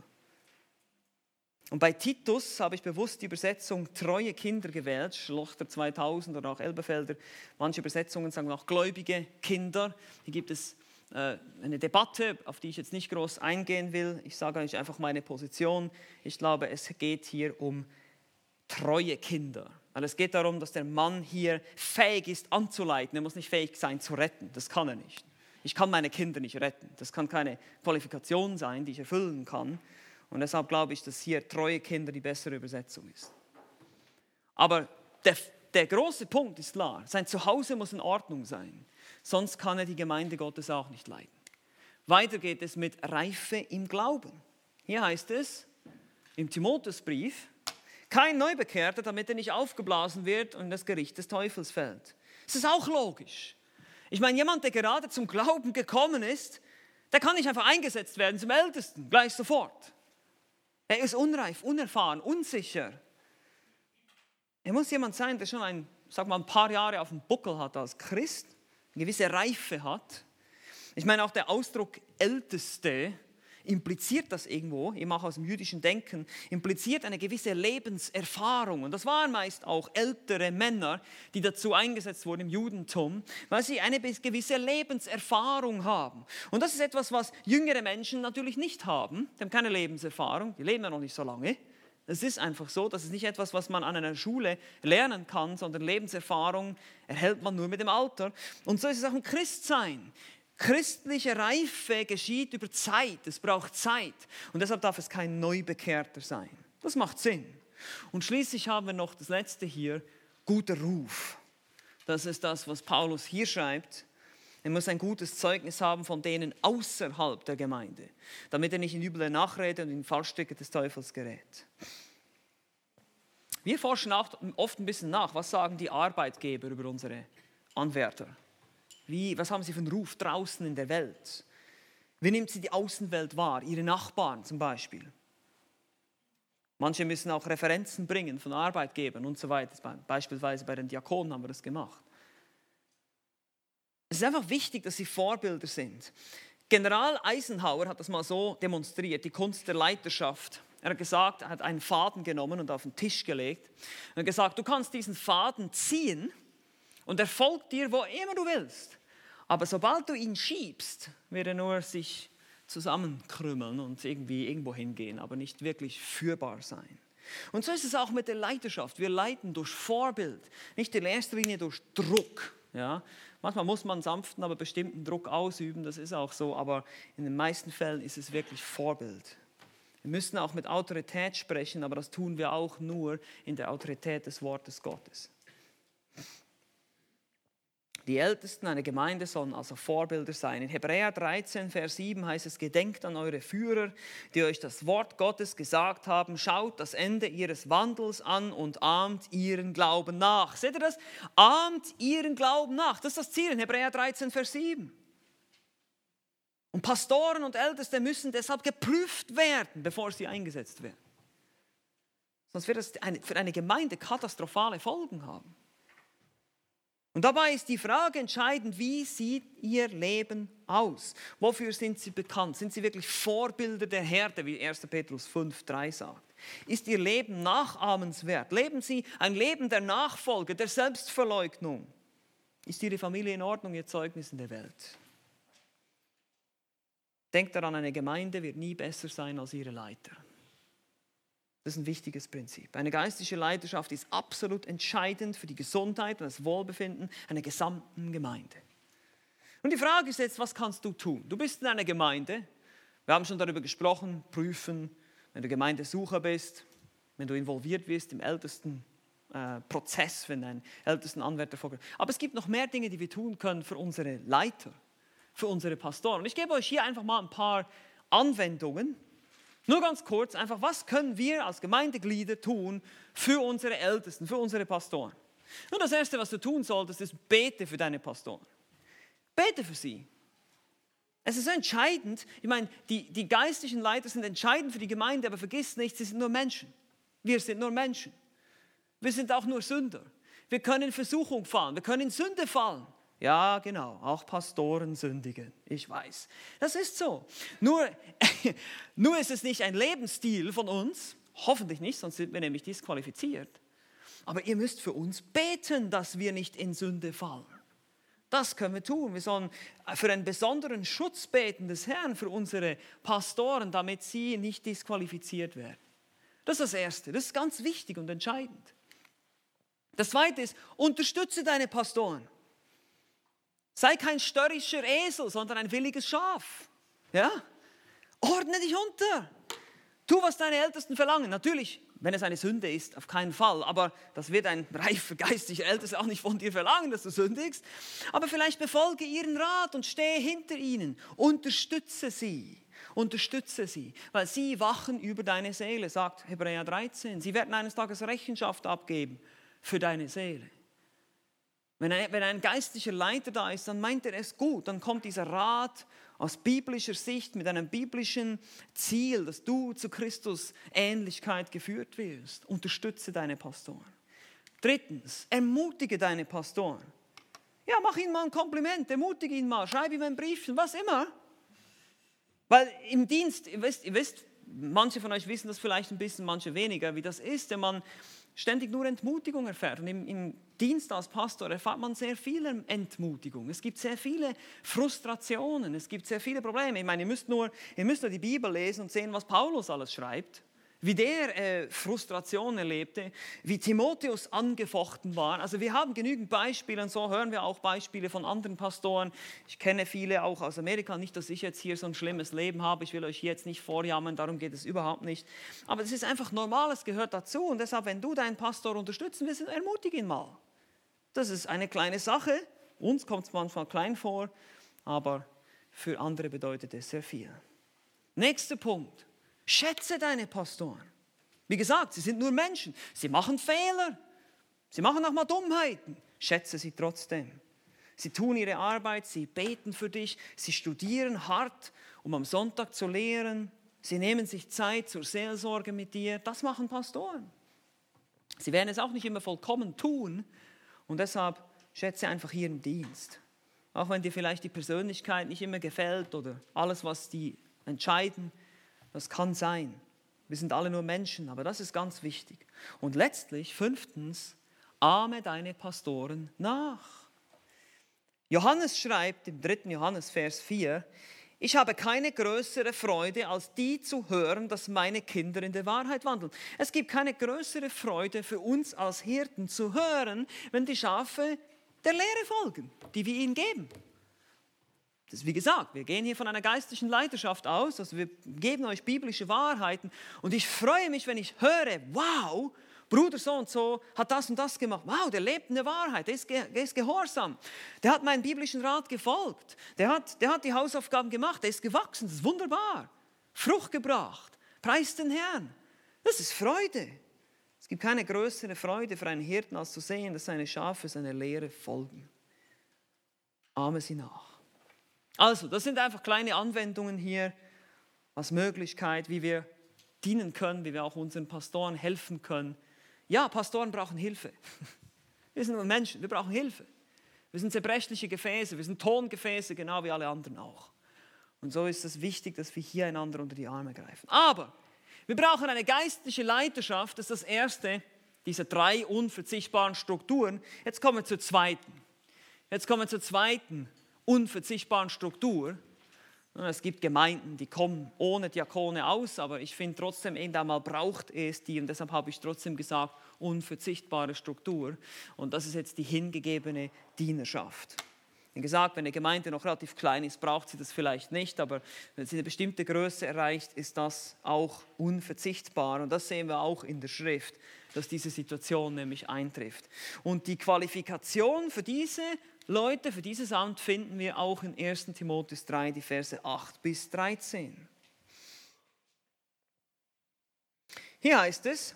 Und bei Titus habe ich bewusst die Übersetzung treue Kinder gewählt, Schlochter 2000 oder auch Elbefelder. Manche Übersetzungen sagen auch gläubige Kinder. Hier gibt es äh, eine Debatte, auf die ich jetzt nicht groß eingehen will. Ich sage euch einfach meine Position. Ich glaube, es geht hier um treue Kinder. Weil es geht darum, dass der Mann hier fähig ist anzuleiten. Er muss nicht fähig sein zu retten. Das kann er nicht. Ich kann meine Kinder nicht retten. Das kann keine Qualifikation sein, die ich erfüllen kann. Und deshalb glaube ich, dass hier treue Kinder die bessere Übersetzung ist. Aber der der große Punkt ist klar. Sein Zuhause muss in Ordnung sein. Sonst kann er die Gemeinde Gottes auch nicht leiden. Weiter geht es mit Reife im Glauben. Hier heißt es im Timotheusbrief, kein Neubekehrter, damit er nicht aufgeblasen wird und in das Gericht des Teufels fällt. Das ist auch logisch. Ich meine, jemand, der gerade zum Glauben gekommen ist, der kann nicht einfach eingesetzt werden zum Ältesten, gleich sofort. Er ist unreif, unerfahren, unsicher. Er muss jemand sein, der schon ein, sag mal, ein paar Jahre auf dem Buckel hat als Christ, eine gewisse Reife hat. Ich meine, auch der Ausdruck Älteste impliziert das irgendwo, eben auch aus dem jüdischen Denken, impliziert eine gewisse Lebenserfahrung. Und das waren meist auch ältere Männer, die dazu eingesetzt wurden im Judentum, weil sie eine gewisse Lebenserfahrung haben. Und das ist etwas, was jüngere Menschen natürlich nicht haben. Die haben keine Lebenserfahrung, die leben ja noch nicht so lange. Es ist einfach so, das ist nicht etwas, was man an einer Schule lernen kann, sondern Lebenserfahrung erhält man nur mit dem Alter. Und so ist es auch im Christsein. Christliche Reife geschieht über Zeit. Es braucht Zeit. Und deshalb darf es kein Neubekehrter sein. Das macht Sinn. Und schließlich haben wir noch das letzte hier, guter Ruf. Das ist das, was Paulus hier schreibt. Er muss ein gutes Zeugnis haben von denen außerhalb der Gemeinde, damit er nicht in üble Nachrede und in Fallstücke des Teufels gerät. Wir forschen oft ein bisschen nach, was sagen die Arbeitgeber über unsere Anwärter. Wie, was haben sie für einen Ruf draußen in der Welt? Wie nimmt sie die Außenwelt wahr? Ihre Nachbarn zum Beispiel. Manche müssen auch Referenzen bringen von Arbeitgebern und so weiter. Beispielsweise bei den Diakonen haben wir das gemacht. Es ist einfach wichtig, dass sie Vorbilder sind. General Eisenhower hat das mal so demonstriert, die Kunst der Leiterschaft. Er hat gesagt, er hat einen Faden genommen und auf den Tisch gelegt. Hat gesagt, du kannst diesen Faden ziehen und er folgt dir, wo immer du willst. Aber sobald du ihn schiebst, wird er nur sich zusammenkrümmeln und irgendwie irgendwo hingehen, aber nicht wirklich führbar sein. Und so ist es auch mit der Leiterschaft. Wir leiten durch Vorbild, nicht in erster Linie durch Druck. Ja? Manchmal muss man sanften, aber bestimmten Druck ausüben, das ist auch so, aber in den meisten Fällen ist es wirklich Vorbild. Wir müssen auch mit Autorität sprechen, aber das tun wir auch nur in der Autorität des Wortes Gottes. Die Ältesten einer Gemeinde sollen also Vorbilder sein. In Hebräer 13, Vers 7 heißt es, gedenkt an eure Führer, die euch das Wort Gottes gesagt haben, schaut das Ende ihres Wandels an und ahmt ihren Glauben nach. Seht ihr das? Ahmt ihren Glauben nach. Das ist das Ziel in Hebräer 13, Vers 7. Und Pastoren und Älteste müssen deshalb geprüft werden, bevor sie eingesetzt werden. Sonst wird das für eine Gemeinde katastrophale Folgen haben. Und dabei ist die Frage entscheidend, wie sieht ihr Leben aus? Wofür sind sie bekannt? Sind sie wirklich Vorbilder der Herde, wie 1. Petrus 5, 3 sagt? Ist ihr Leben nachahmenswert? Leben sie ein Leben der Nachfolge, der Selbstverleugnung? Ist ihre Familie in Ordnung, ihr Zeugnis in der Welt? Denkt daran, eine Gemeinde wird nie besser sein als ihre Leiter. Das ist ein wichtiges Prinzip. Eine geistliche Leidenschaft ist absolut entscheidend für die Gesundheit und das Wohlbefinden einer gesamten Gemeinde. Und die Frage ist jetzt, was kannst du tun? Du bist in einer Gemeinde. Wir haben schon darüber gesprochen, prüfen, wenn du Gemeindesucher bist, wenn du involviert wirst im ältesten äh, Prozess, wenn ein ältesten Anwärter vorgeht. Aber es gibt noch mehr Dinge, die wir tun können für unsere Leiter, für unsere Pastoren. Und ich gebe euch hier einfach mal ein paar Anwendungen, nur ganz kurz, einfach, was können wir als Gemeindeglieder tun für unsere Ältesten, für unsere Pastoren? Nun, das Erste, was du tun solltest, ist bete für deine Pastoren. Bete für sie. Es ist entscheidend, ich meine, die, die geistlichen Leiter sind entscheidend für die Gemeinde, aber vergiss nicht, sie sind nur Menschen. Wir sind nur Menschen. Wir sind auch nur Sünder. Wir können in Versuchung fallen, wir können in Sünde fallen. Ja, genau, auch Pastoren sündigen, ich weiß. Das ist so. Nur, nur ist es nicht ein Lebensstil von uns, hoffentlich nicht, sonst sind wir nämlich disqualifiziert. Aber ihr müsst für uns beten, dass wir nicht in Sünde fallen. Das können wir tun. Wir sollen für einen besonderen Schutz beten des Herrn für unsere Pastoren, damit sie nicht disqualifiziert werden. Das ist das Erste. Das ist ganz wichtig und entscheidend. Das Zweite ist, unterstütze deine Pastoren. Sei kein störrischer Esel, sondern ein williges Schaf. Ja? Ordne dich unter. Tu, was deine Ältesten verlangen. Natürlich wenn es eine Sünde ist, auf keinen Fall. Aber das wird ein reifer geistlicher Ältester auch nicht von dir verlangen, dass du sündigst. Aber vielleicht befolge ihren Rat und stehe hinter ihnen. Unterstütze sie. Unterstütze sie, weil sie wachen über deine Seele, sagt Hebräer 13. Sie werden eines Tages Rechenschaft abgeben für deine Seele. Wenn ein, wenn ein geistlicher Leiter da ist, dann meint er es gut. Dann kommt dieser Rat aus biblischer Sicht mit einem biblischen Ziel, dass du zu Christus Ähnlichkeit geführt wirst. Unterstütze deine Pastoren. Drittens, ermutige deine Pastoren. Ja, mach ihnen mal ein Kompliment, ermutige ihn mal, schreib ihm ein Briefchen, was immer. Weil im Dienst, ihr wisst, ihr wisst, manche von euch wissen das vielleicht ein bisschen, manche weniger, wie das ist, wenn man ständig nur Entmutigung erfährt. Und im, im, Dienst als Pastor erfahrt man sehr viele Entmutigung. Es gibt sehr viele Frustrationen, es gibt sehr viele Probleme. Ich meine, ihr müsst nur, ihr müsst nur die Bibel lesen und sehen, was Paulus alles schreibt wie der äh, Frustration erlebte, wie Timotheus angefochten war. Also wir haben genügend Beispiele und so hören wir auch Beispiele von anderen Pastoren. Ich kenne viele auch aus Amerika, nicht, dass ich jetzt hier so ein schlimmes Leben habe, ich will euch jetzt nicht vorjammern, darum geht es überhaupt nicht. Aber es ist einfach normal, es gehört dazu und deshalb, wenn du deinen Pastor unterstützen willst, ermutige ihn mal. Das ist eine kleine Sache, uns kommt es manchmal klein vor, aber für andere bedeutet es sehr viel. Nächster Punkt. Schätze deine Pastoren. Wie gesagt, sie sind nur Menschen. Sie machen Fehler. Sie machen auch mal Dummheiten. Schätze sie trotzdem. Sie tun ihre Arbeit, sie beten für dich, sie studieren hart, um am Sonntag zu lehren. Sie nehmen sich Zeit zur Seelsorge mit dir. Das machen Pastoren. Sie werden es auch nicht immer vollkommen tun. Und deshalb schätze einfach ihren Dienst. Auch wenn dir vielleicht die Persönlichkeit nicht immer gefällt oder alles, was die entscheiden, das kann sein. Wir sind alle nur Menschen, aber das ist ganz wichtig. Und letztlich, fünftens, ahme deine Pastoren nach. Johannes schreibt im 3. Johannes Vers 4, ich habe keine größere Freude, als die zu hören, dass meine Kinder in der Wahrheit wandeln. Es gibt keine größere Freude für uns als Hirten zu hören, wenn die Schafe der Lehre folgen, die wir ihnen geben. Das, wie gesagt, wir gehen hier von einer geistlichen Leiterschaft aus, also wir geben euch biblische Wahrheiten und ich freue mich, wenn ich höre, wow, Bruder so und so hat das und das gemacht. Wow, der lebt in der Wahrheit, der ist, der ist gehorsam. Der hat meinen biblischen Rat gefolgt. Der hat, der hat die Hausaufgaben gemacht, der ist gewachsen, das ist wunderbar. Frucht gebracht, preist den Herrn. Das ist Freude. Es gibt keine größere Freude für einen Hirten, als zu sehen, dass seine Schafe seiner Lehre folgen. Ahme sie nach. Also, das sind einfach kleine Anwendungen hier als Möglichkeit, wie wir dienen können, wie wir auch unseren Pastoren helfen können. Ja, Pastoren brauchen Hilfe. Wir sind Menschen, wir brauchen Hilfe. Wir sind zerbrechliche Gefäße, wir sind Tongefäße, genau wie alle anderen auch. Und so ist es wichtig, dass wir hier einander unter die Arme greifen. Aber wir brauchen eine geistliche Leiterschaft, das ist das Erste dieser drei unverzichtbaren Strukturen. Jetzt kommen wir zur zweiten. Jetzt kommen wir zur zweiten unverzichtbaren Struktur. Es gibt Gemeinden, die kommen ohne Diakone aus, aber ich finde trotzdem, irgendwann mal braucht es die und deshalb habe ich trotzdem gesagt, unverzichtbare Struktur. Und das ist jetzt die hingegebene Dienerschaft. Wie gesagt, wenn eine Gemeinde noch relativ klein ist, braucht sie das vielleicht nicht, aber wenn sie eine bestimmte Größe erreicht, ist das auch unverzichtbar. Und das sehen wir auch in der Schrift, dass diese Situation nämlich eintrifft. Und die Qualifikation für diese Leute, für dieses Amt finden wir auch in 1 Timotheus 3, die Verse 8 bis 13. Hier heißt es,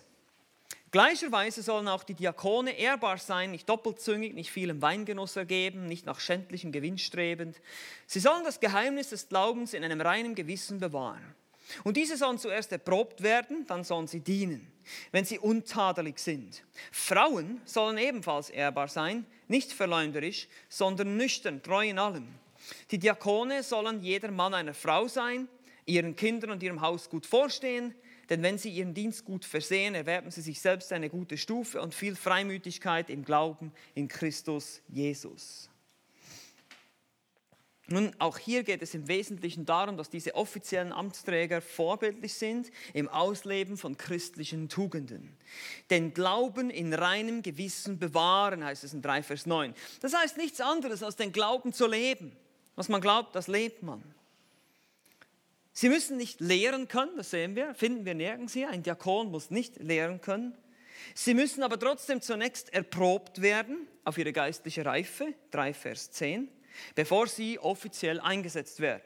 Gleicherweise sollen auch die Diakone ehrbar sein, nicht doppelzüngig, nicht vielem Weingenuss ergeben, nicht nach schändlichem Gewinn strebend. Sie sollen das Geheimnis des Glaubens in einem reinen Gewissen bewahren. Und diese sollen zuerst erprobt werden, dann sollen sie dienen, wenn sie untadelig sind. Frauen sollen ebenfalls ehrbar sein, nicht verleumderisch, sondern nüchtern, treu in allem. Die Diakone sollen jeder Mann einer Frau sein, ihren Kindern und ihrem Haus gut vorstehen, denn wenn sie ihren Dienst gut versehen, erwerben sie sich selbst eine gute Stufe und viel Freimütigkeit im Glauben in Christus Jesus. Nun, auch hier geht es im Wesentlichen darum, dass diese offiziellen Amtsträger vorbildlich sind im Ausleben von christlichen Tugenden. Den Glauben in reinem Gewissen bewahren, heißt es in 3 Vers 9. Das heißt nichts anderes als den Glauben zu leben. Was man glaubt, das lebt man. Sie müssen nicht lehren können, das sehen wir, finden wir nirgends hier. Ein Diakon muss nicht lehren können. Sie müssen aber trotzdem zunächst erprobt werden auf ihre geistliche Reife, 3 Vers 10, bevor sie offiziell eingesetzt werden.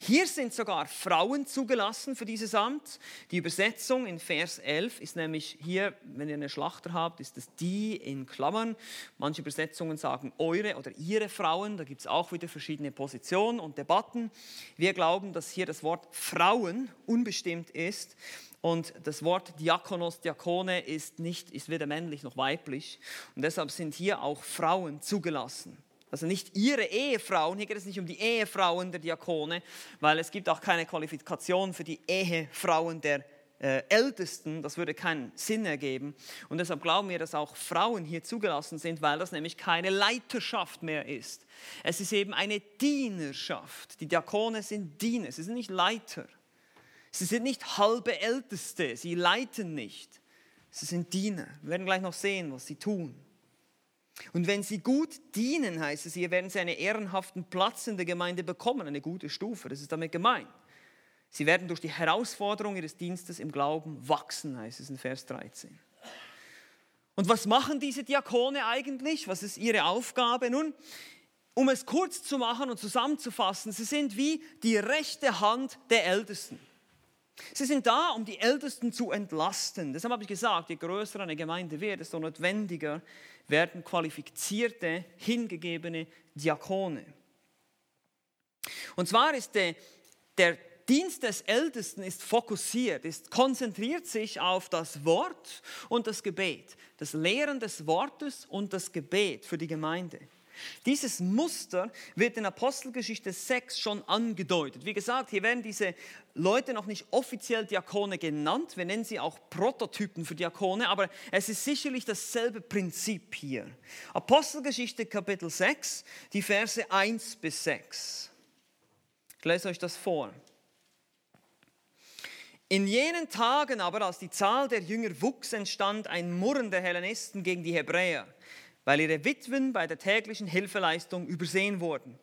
Hier sind sogar Frauen zugelassen für dieses Amt. Die Übersetzung in Vers 11 ist nämlich hier, wenn ihr eine Schlachter habt, ist es die in Klammern. Manche Übersetzungen sagen eure oder ihre Frauen. Da gibt es auch wieder verschiedene Positionen und Debatten. Wir glauben, dass hier das Wort Frauen unbestimmt ist. Und das Wort Diakonos, Diakone ist, nicht, ist weder männlich noch weiblich. Und deshalb sind hier auch Frauen zugelassen. Also nicht ihre Ehefrauen, hier geht es nicht um die Ehefrauen der Diakone, weil es gibt auch keine Qualifikation für die Ehefrauen der äh, Ältesten, das würde keinen Sinn ergeben. Und deshalb glauben wir, dass auch Frauen hier zugelassen sind, weil das nämlich keine Leiterschaft mehr ist. Es ist eben eine Dienerschaft. Die Diakone sind Diener, sie sind nicht Leiter. Sie sind nicht halbe Älteste, sie leiten nicht. Sie sind Diener. Wir werden gleich noch sehen, was sie tun. Und wenn sie gut dienen, heißt es hier, werden sie einen ehrenhaften Platz in der Gemeinde bekommen, eine gute Stufe. Das ist damit gemeint. Sie werden durch die Herausforderung ihres Dienstes im Glauben wachsen, heißt es in Vers 13. Und was machen diese Diakone eigentlich? Was ist ihre Aufgabe? Nun, um es kurz zu machen und zusammenzufassen, sie sind wie die rechte Hand der Ältesten. Sie sind da, um die Ältesten zu entlasten. Deshalb habe ich gesagt, je größer eine Gemeinde wird, desto notwendiger werden qualifizierte, hingegebene Diakone. Und zwar ist der, der Dienst des Ältesten ist fokussiert, ist konzentriert sich auf das Wort und das Gebet, das Lehren des Wortes und das Gebet für die Gemeinde. Dieses Muster wird in Apostelgeschichte 6 schon angedeutet. Wie gesagt, hier werden diese Leute noch nicht offiziell Diakone genannt. Wir nennen sie auch Prototypen für Diakone, aber es ist sicherlich dasselbe Prinzip hier. Apostelgeschichte Kapitel 6, die Verse 1 bis 6. Ich lese euch das vor. In jenen Tagen aber, als die Zahl der Jünger wuchs, entstand ein Murren der Hellenisten gegen die Hebräer weil ihre Witwen bei der täglichen Hilfeleistung übersehen wurden.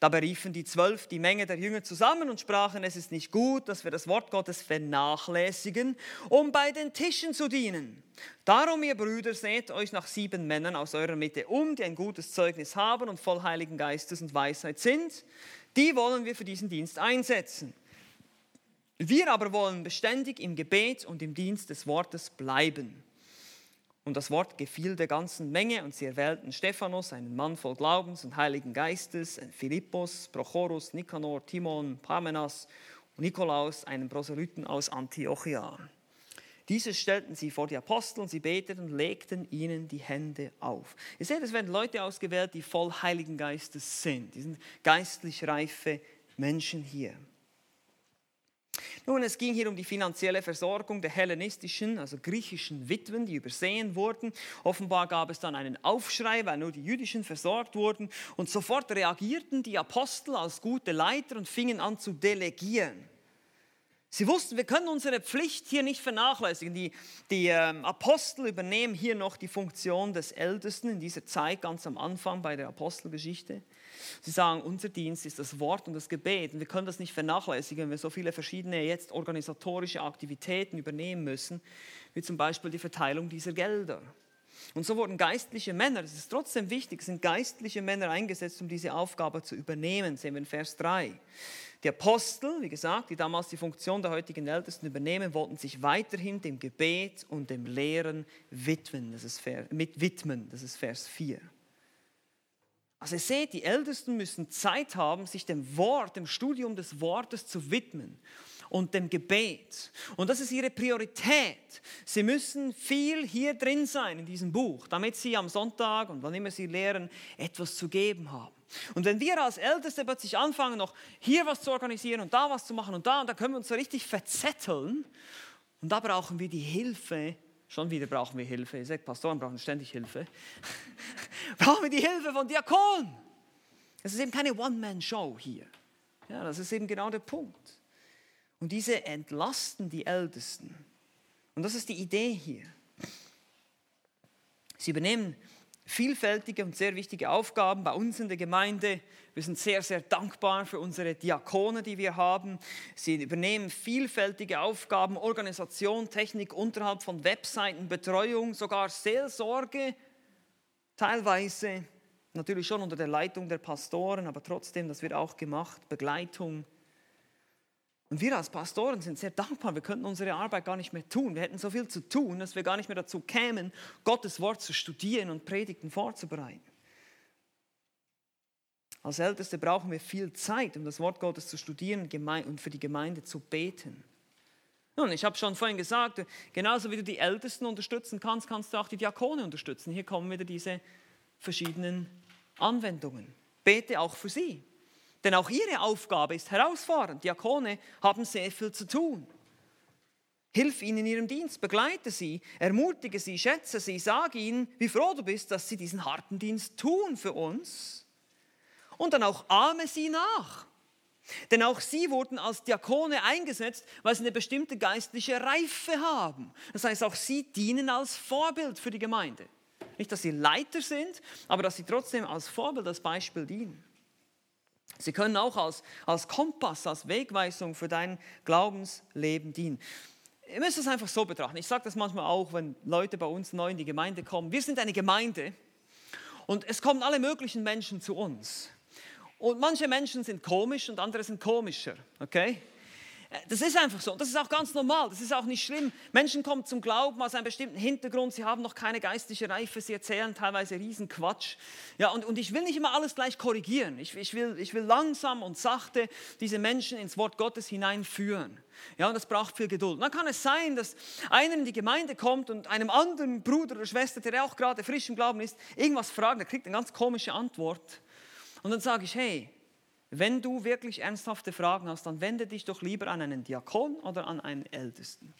Da beriefen die Zwölf die Menge der Jünger zusammen und sprachen, es ist nicht gut, dass wir das Wort Gottes vernachlässigen, um bei den Tischen zu dienen. Darum, ihr Brüder, seht euch nach sieben Männern aus eurer Mitte um, die ein gutes Zeugnis haben und voll Heiligen Geistes und Weisheit sind. Die wollen wir für diesen Dienst einsetzen. Wir aber wollen beständig im Gebet und im Dienst des Wortes bleiben. Und das Wort gefiel der ganzen Menge und sie erwählten Stephanus, einen Mann voll Glaubens und Heiligen Geistes, Philippus, Prochorus, Nikanor, Timon, Parmenas und Nikolaus, einen Proselyten aus Antiochia. Diese stellten sie vor die Apostel und sie beteten und legten ihnen die Hände auf. Ihr seht, es werden Leute ausgewählt, die voll Heiligen Geistes sind. Die sind geistlich reife Menschen hier. Nun, es ging hier um die finanzielle Versorgung der hellenistischen, also griechischen Witwen, die übersehen wurden. Offenbar gab es dann einen Aufschrei, weil nur die jüdischen versorgt wurden. Und sofort reagierten die Apostel als gute Leiter und fingen an zu delegieren. Sie wussten, wir können unsere Pflicht hier nicht vernachlässigen. Die, die ähm, Apostel übernehmen hier noch die Funktion des Ältesten in dieser Zeit, ganz am Anfang bei der Apostelgeschichte. Sie sagen, unser Dienst ist das Wort und das Gebet. Und wir können das nicht vernachlässigen, wenn wir so viele verschiedene jetzt organisatorische Aktivitäten übernehmen müssen, wie zum Beispiel die Verteilung dieser Gelder. Und so wurden geistliche Männer, das ist trotzdem wichtig, sind geistliche Männer eingesetzt, um diese Aufgabe zu übernehmen, sehen wir in Vers 3. Die Apostel, wie gesagt, die damals die Funktion der heutigen Ältesten übernehmen, wollten sich weiterhin dem Gebet und dem Lehren widmen, das ist Vers 4. Also ihr seht, die Ältesten müssen Zeit haben, sich dem Wort, dem Studium des Wortes zu widmen und dem Gebet. Und das ist ihre Priorität. Sie müssen viel hier drin sein in diesem Buch, damit sie am Sonntag und wann immer sie lehren, etwas zu geben haben. Und wenn wir als Älteste plötzlich anfangen, noch hier was zu organisieren und da was zu machen und da, und da können wir uns so richtig verzetteln. Und da brauchen wir die Hilfe. Schon wieder brauchen wir Hilfe. Ihr sagt, Pastoren brauchen ständig Hilfe. Brauchen wir die Hilfe von Diakon. Es ist eben keine One-Man-Show hier. Ja, das ist eben genau der Punkt. Und diese entlasten die Ältesten. Und das ist die Idee hier. Sie übernehmen vielfältige und sehr wichtige Aufgaben bei uns in der Gemeinde. Wir sind sehr, sehr dankbar für unsere Diakone, die wir haben. Sie übernehmen vielfältige Aufgaben, Organisation, Technik, Unterhalt von Webseiten, Betreuung, sogar Seelsorge, teilweise natürlich schon unter der Leitung der Pastoren, aber trotzdem, das wird auch gemacht, Begleitung. Und wir als Pastoren sind sehr dankbar. Wir könnten unsere Arbeit gar nicht mehr tun. Wir hätten so viel zu tun, dass wir gar nicht mehr dazu kämen, Gottes Wort zu studieren und Predigten vorzubereiten. Als Älteste brauchen wir viel Zeit, um das Wort Gottes zu studieren und für die Gemeinde zu beten. Nun, ich habe schon vorhin gesagt, genauso wie du die Ältesten unterstützen kannst, kannst du auch die Diakone unterstützen. Hier kommen wieder diese verschiedenen Anwendungen. Bete auch für sie. Denn auch ihre Aufgabe ist herausfordernd. Diakone haben sehr viel zu tun. Hilf ihnen in ihrem Dienst, begleite sie, ermutige sie, schätze sie, sage ihnen, wie froh du bist, dass sie diesen harten Dienst tun für uns. Und dann auch ahme sie nach. Denn auch sie wurden als Diakone eingesetzt, weil sie eine bestimmte geistliche Reife haben. Das heißt, auch sie dienen als Vorbild für die Gemeinde. Nicht, dass sie Leiter sind, aber dass sie trotzdem als Vorbild, als Beispiel dienen. Sie können auch als, als Kompass, als Wegweisung für dein Glaubensleben dienen. Ihr müsst es einfach so betrachten. Ich sage das manchmal auch, wenn Leute bei uns neu in die Gemeinde kommen. Wir sind eine Gemeinde und es kommen alle möglichen Menschen zu uns. Und manche Menschen sind komisch und andere sind komischer. Okay? Das ist einfach so. Das ist auch ganz normal. Das ist auch nicht schlimm. Menschen kommen zum Glauben aus einem bestimmten Hintergrund. Sie haben noch keine geistliche Reife. Sie erzählen teilweise Riesenquatsch. Ja, und, und ich will nicht immer alles gleich korrigieren. Ich, ich, will, ich will langsam und sachte diese Menschen ins Wort Gottes hineinführen. Ja, und das braucht viel Geduld. Und dann kann es sein, dass einer in die Gemeinde kommt und einem anderen Bruder oder Schwester, der auch gerade frisch im Glauben ist, irgendwas fragt. Der kriegt eine ganz komische Antwort. Und dann sage ich, hey, wenn du wirklich ernsthafte Fragen hast, dann wende dich doch lieber an einen Diakon oder an einen Ältesten.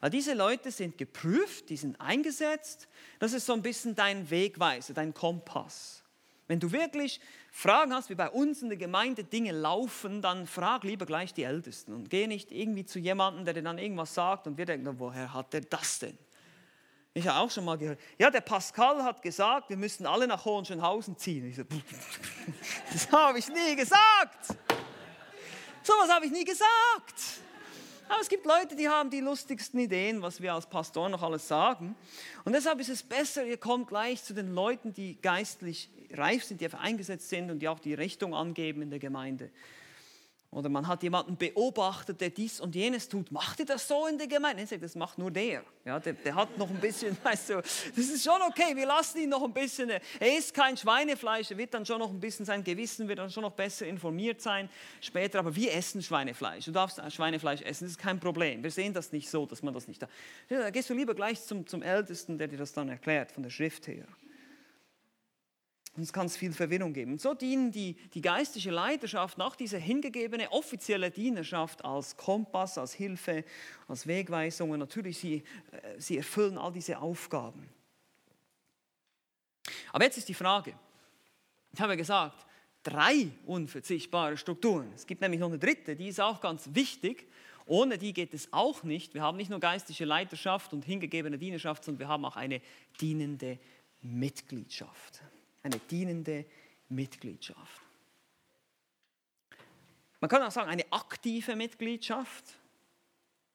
Weil diese Leute sind geprüft, die sind eingesetzt. Das ist so ein bisschen dein Wegweiser, dein Kompass. Wenn du wirklich Fragen hast, wie bei uns in der Gemeinde Dinge laufen, dann frag lieber gleich die Ältesten und geh nicht irgendwie zu jemandem, der dir dann irgendwas sagt und wir denken, woher hat der das denn? Ich habe auch schon mal gehört, ja, der Pascal hat gesagt, wir müssen alle nach Hohenschönhausen ziehen. Ich so, das habe ich nie gesagt. So was habe ich nie gesagt. Aber es gibt Leute, die haben die lustigsten Ideen, was wir als Pastor noch alles sagen. Und deshalb ist es besser, ihr kommt gleich zu den Leuten, die geistlich reif sind, die eingesetzt sind und die auch die Richtung angeben in der Gemeinde. Oder man hat jemanden beobachtet, der dies und jenes tut. Macht ihr das so in der Gemeinde? Sage, das macht nur der. Ja, der. Der hat noch ein bisschen, weißt du, das ist schon okay, wir lassen ihn noch ein bisschen. Er isst kein Schweinefleisch, er wird dann schon noch ein bisschen, sein Gewissen wird dann schon noch besser informiert sein später. Aber wir essen Schweinefleisch. Du darfst Schweinefleisch essen, das ist kein Problem. Wir sehen das nicht so, dass man das nicht da. Da gehst du lieber gleich zum, zum Ältesten, der dir das dann erklärt, von der Schrift her. Und es kann es viel Verwirrung geben. Und so dienen die, die geistliche Leiterschaft nach dieser hingegebene offizielle Dienerschaft als Kompass, als Hilfe, als Wegweisung. Und natürlich, sie, äh, sie erfüllen all diese Aufgaben. Aber jetzt ist die Frage, ich habe gesagt, drei unverzichtbare Strukturen. Es gibt nämlich noch eine dritte, die ist auch ganz wichtig. Ohne die geht es auch nicht. Wir haben nicht nur geistliche Leiterschaft und hingegebene Dienerschaft, sondern wir haben auch eine dienende Mitgliedschaft eine dienende Mitgliedschaft. Man kann auch sagen, eine aktive Mitgliedschaft,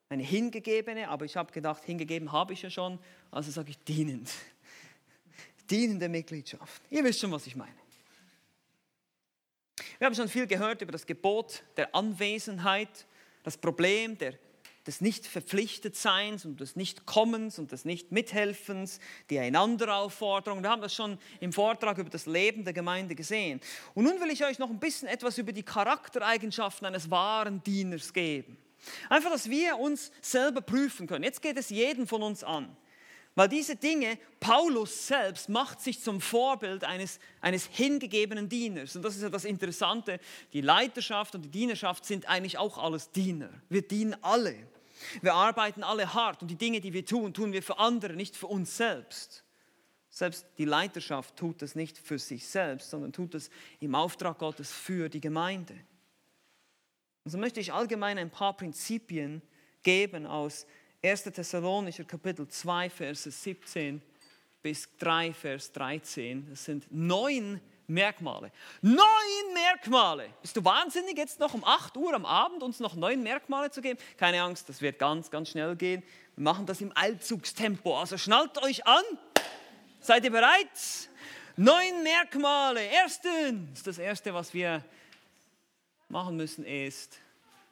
eine hingegebene, aber ich habe gedacht, hingegeben habe ich ja schon, also sage ich dienend. Dienende Mitgliedschaft. Ihr wisst schon, was ich meine. Wir haben schon viel gehört über das Gebot der Anwesenheit, das Problem der des nicht verpflichtet Seins und des Nicht-Kommens und des Nicht-Mithelfens, die Einanderaufforderung. Wir haben das schon im Vortrag über das Leben der Gemeinde gesehen. Und nun will ich euch noch ein bisschen etwas über die Charaktereigenschaften eines wahren Dieners geben. Einfach, dass wir uns selber prüfen können. Jetzt geht es jeden von uns an. Weil diese Dinge, Paulus selbst macht sich zum Vorbild eines, eines hingegebenen Dieners. Und das ist ja das Interessante, die Leiterschaft und die Dienerschaft sind eigentlich auch alles Diener. Wir dienen alle. Wir arbeiten alle hart und die Dinge, die wir tun, tun wir für andere, nicht für uns selbst. Selbst die Leiterschaft tut das nicht für sich selbst, sondern tut es im Auftrag Gottes für die Gemeinde. Und so möchte ich allgemein ein paar Prinzipien geben aus 1. Thessalonicher Kapitel 2, Verse 17 bis 3, Vers 13. Das sind neun Merkmale. Neun Merkmale! Bist du wahnsinnig, jetzt noch um 8 Uhr am Abend uns noch neun Merkmale zu geben? Keine Angst, das wird ganz, ganz schnell gehen. Wir machen das im Eilzugstempo. Also schnallt euch an. Seid ihr bereit? Neun Merkmale. Erstens, das erste, was wir machen müssen, ist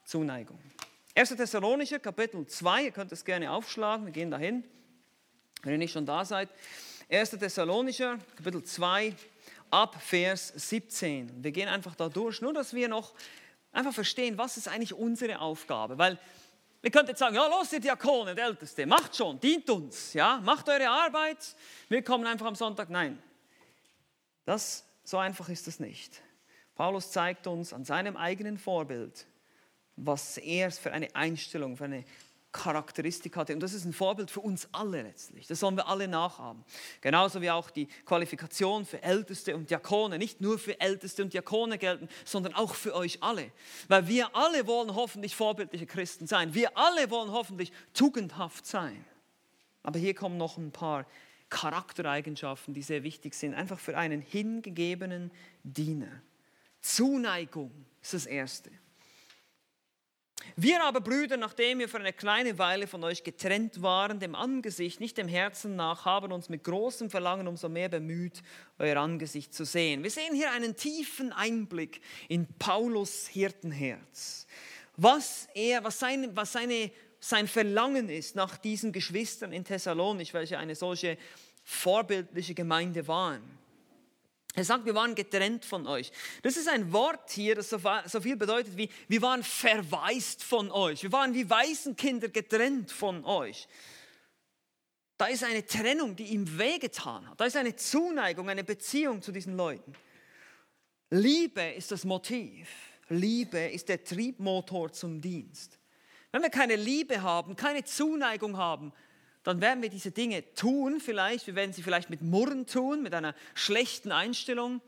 Zuneigung. 1. Thessalonicher, Kapitel 2, ihr könnt es gerne aufschlagen, wir gehen dahin, wenn ihr nicht schon da seid. 1. Thessalonicher, Kapitel 2, ab Vers 17. Wir gehen einfach da durch, nur dass wir noch einfach verstehen, was ist eigentlich unsere Aufgabe. Weil ihr könnt jetzt sagen, ja los ihr Diakone, der Älteste, macht schon, dient uns, ja, macht eure Arbeit, wir kommen einfach am Sonntag. Nein, das, so einfach ist es nicht. Paulus zeigt uns an seinem eigenen Vorbild, was er für eine Einstellung, für eine Charakteristik hatte. Und das ist ein Vorbild für uns alle letztlich. Das sollen wir alle nachahmen. Genauso wie auch die Qualifikation für Älteste und Diakone nicht nur für Älteste und Diakone gelten, sondern auch für euch alle. Weil wir alle wollen hoffentlich vorbildliche Christen sein. Wir alle wollen hoffentlich tugendhaft sein. Aber hier kommen noch ein paar Charaktereigenschaften, die sehr wichtig sind, einfach für einen hingegebenen Diener. Zuneigung ist das Erste. Wir aber, Brüder, nachdem wir für eine kleine Weile von euch getrennt waren, dem Angesicht, nicht dem Herzen nach, haben uns mit großem Verlangen umso mehr bemüht, euer Angesicht zu sehen. Wir sehen hier einen tiefen Einblick in Paulus Hirtenherz. Was er, was, sein, was seine, sein Verlangen ist nach diesen Geschwistern in Thessalonich, welche eine solche vorbildliche Gemeinde waren. Er sagt, wir waren getrennt von euch. Das ist ein Wort hier, das so viel bedeutet wie, wir waren verwaist von euch. Wir waren wie Waisenkinder getrennt von euch. Da ist eine Trennung, die ihm wehgetan hat. Da ist eine Zuneigung, eine Beziehung zu diesen Leuten. Liebe ist das Motiv. Liebe ist der Triebmotor zum Dienst. Wenn wir keine Liebe haben, keine Zuneigung haben, dann werden wir diese Dinge tun vielleicht. Wir werden sie vielleicht mit Murren tun, mit einer schlechten Einstellung.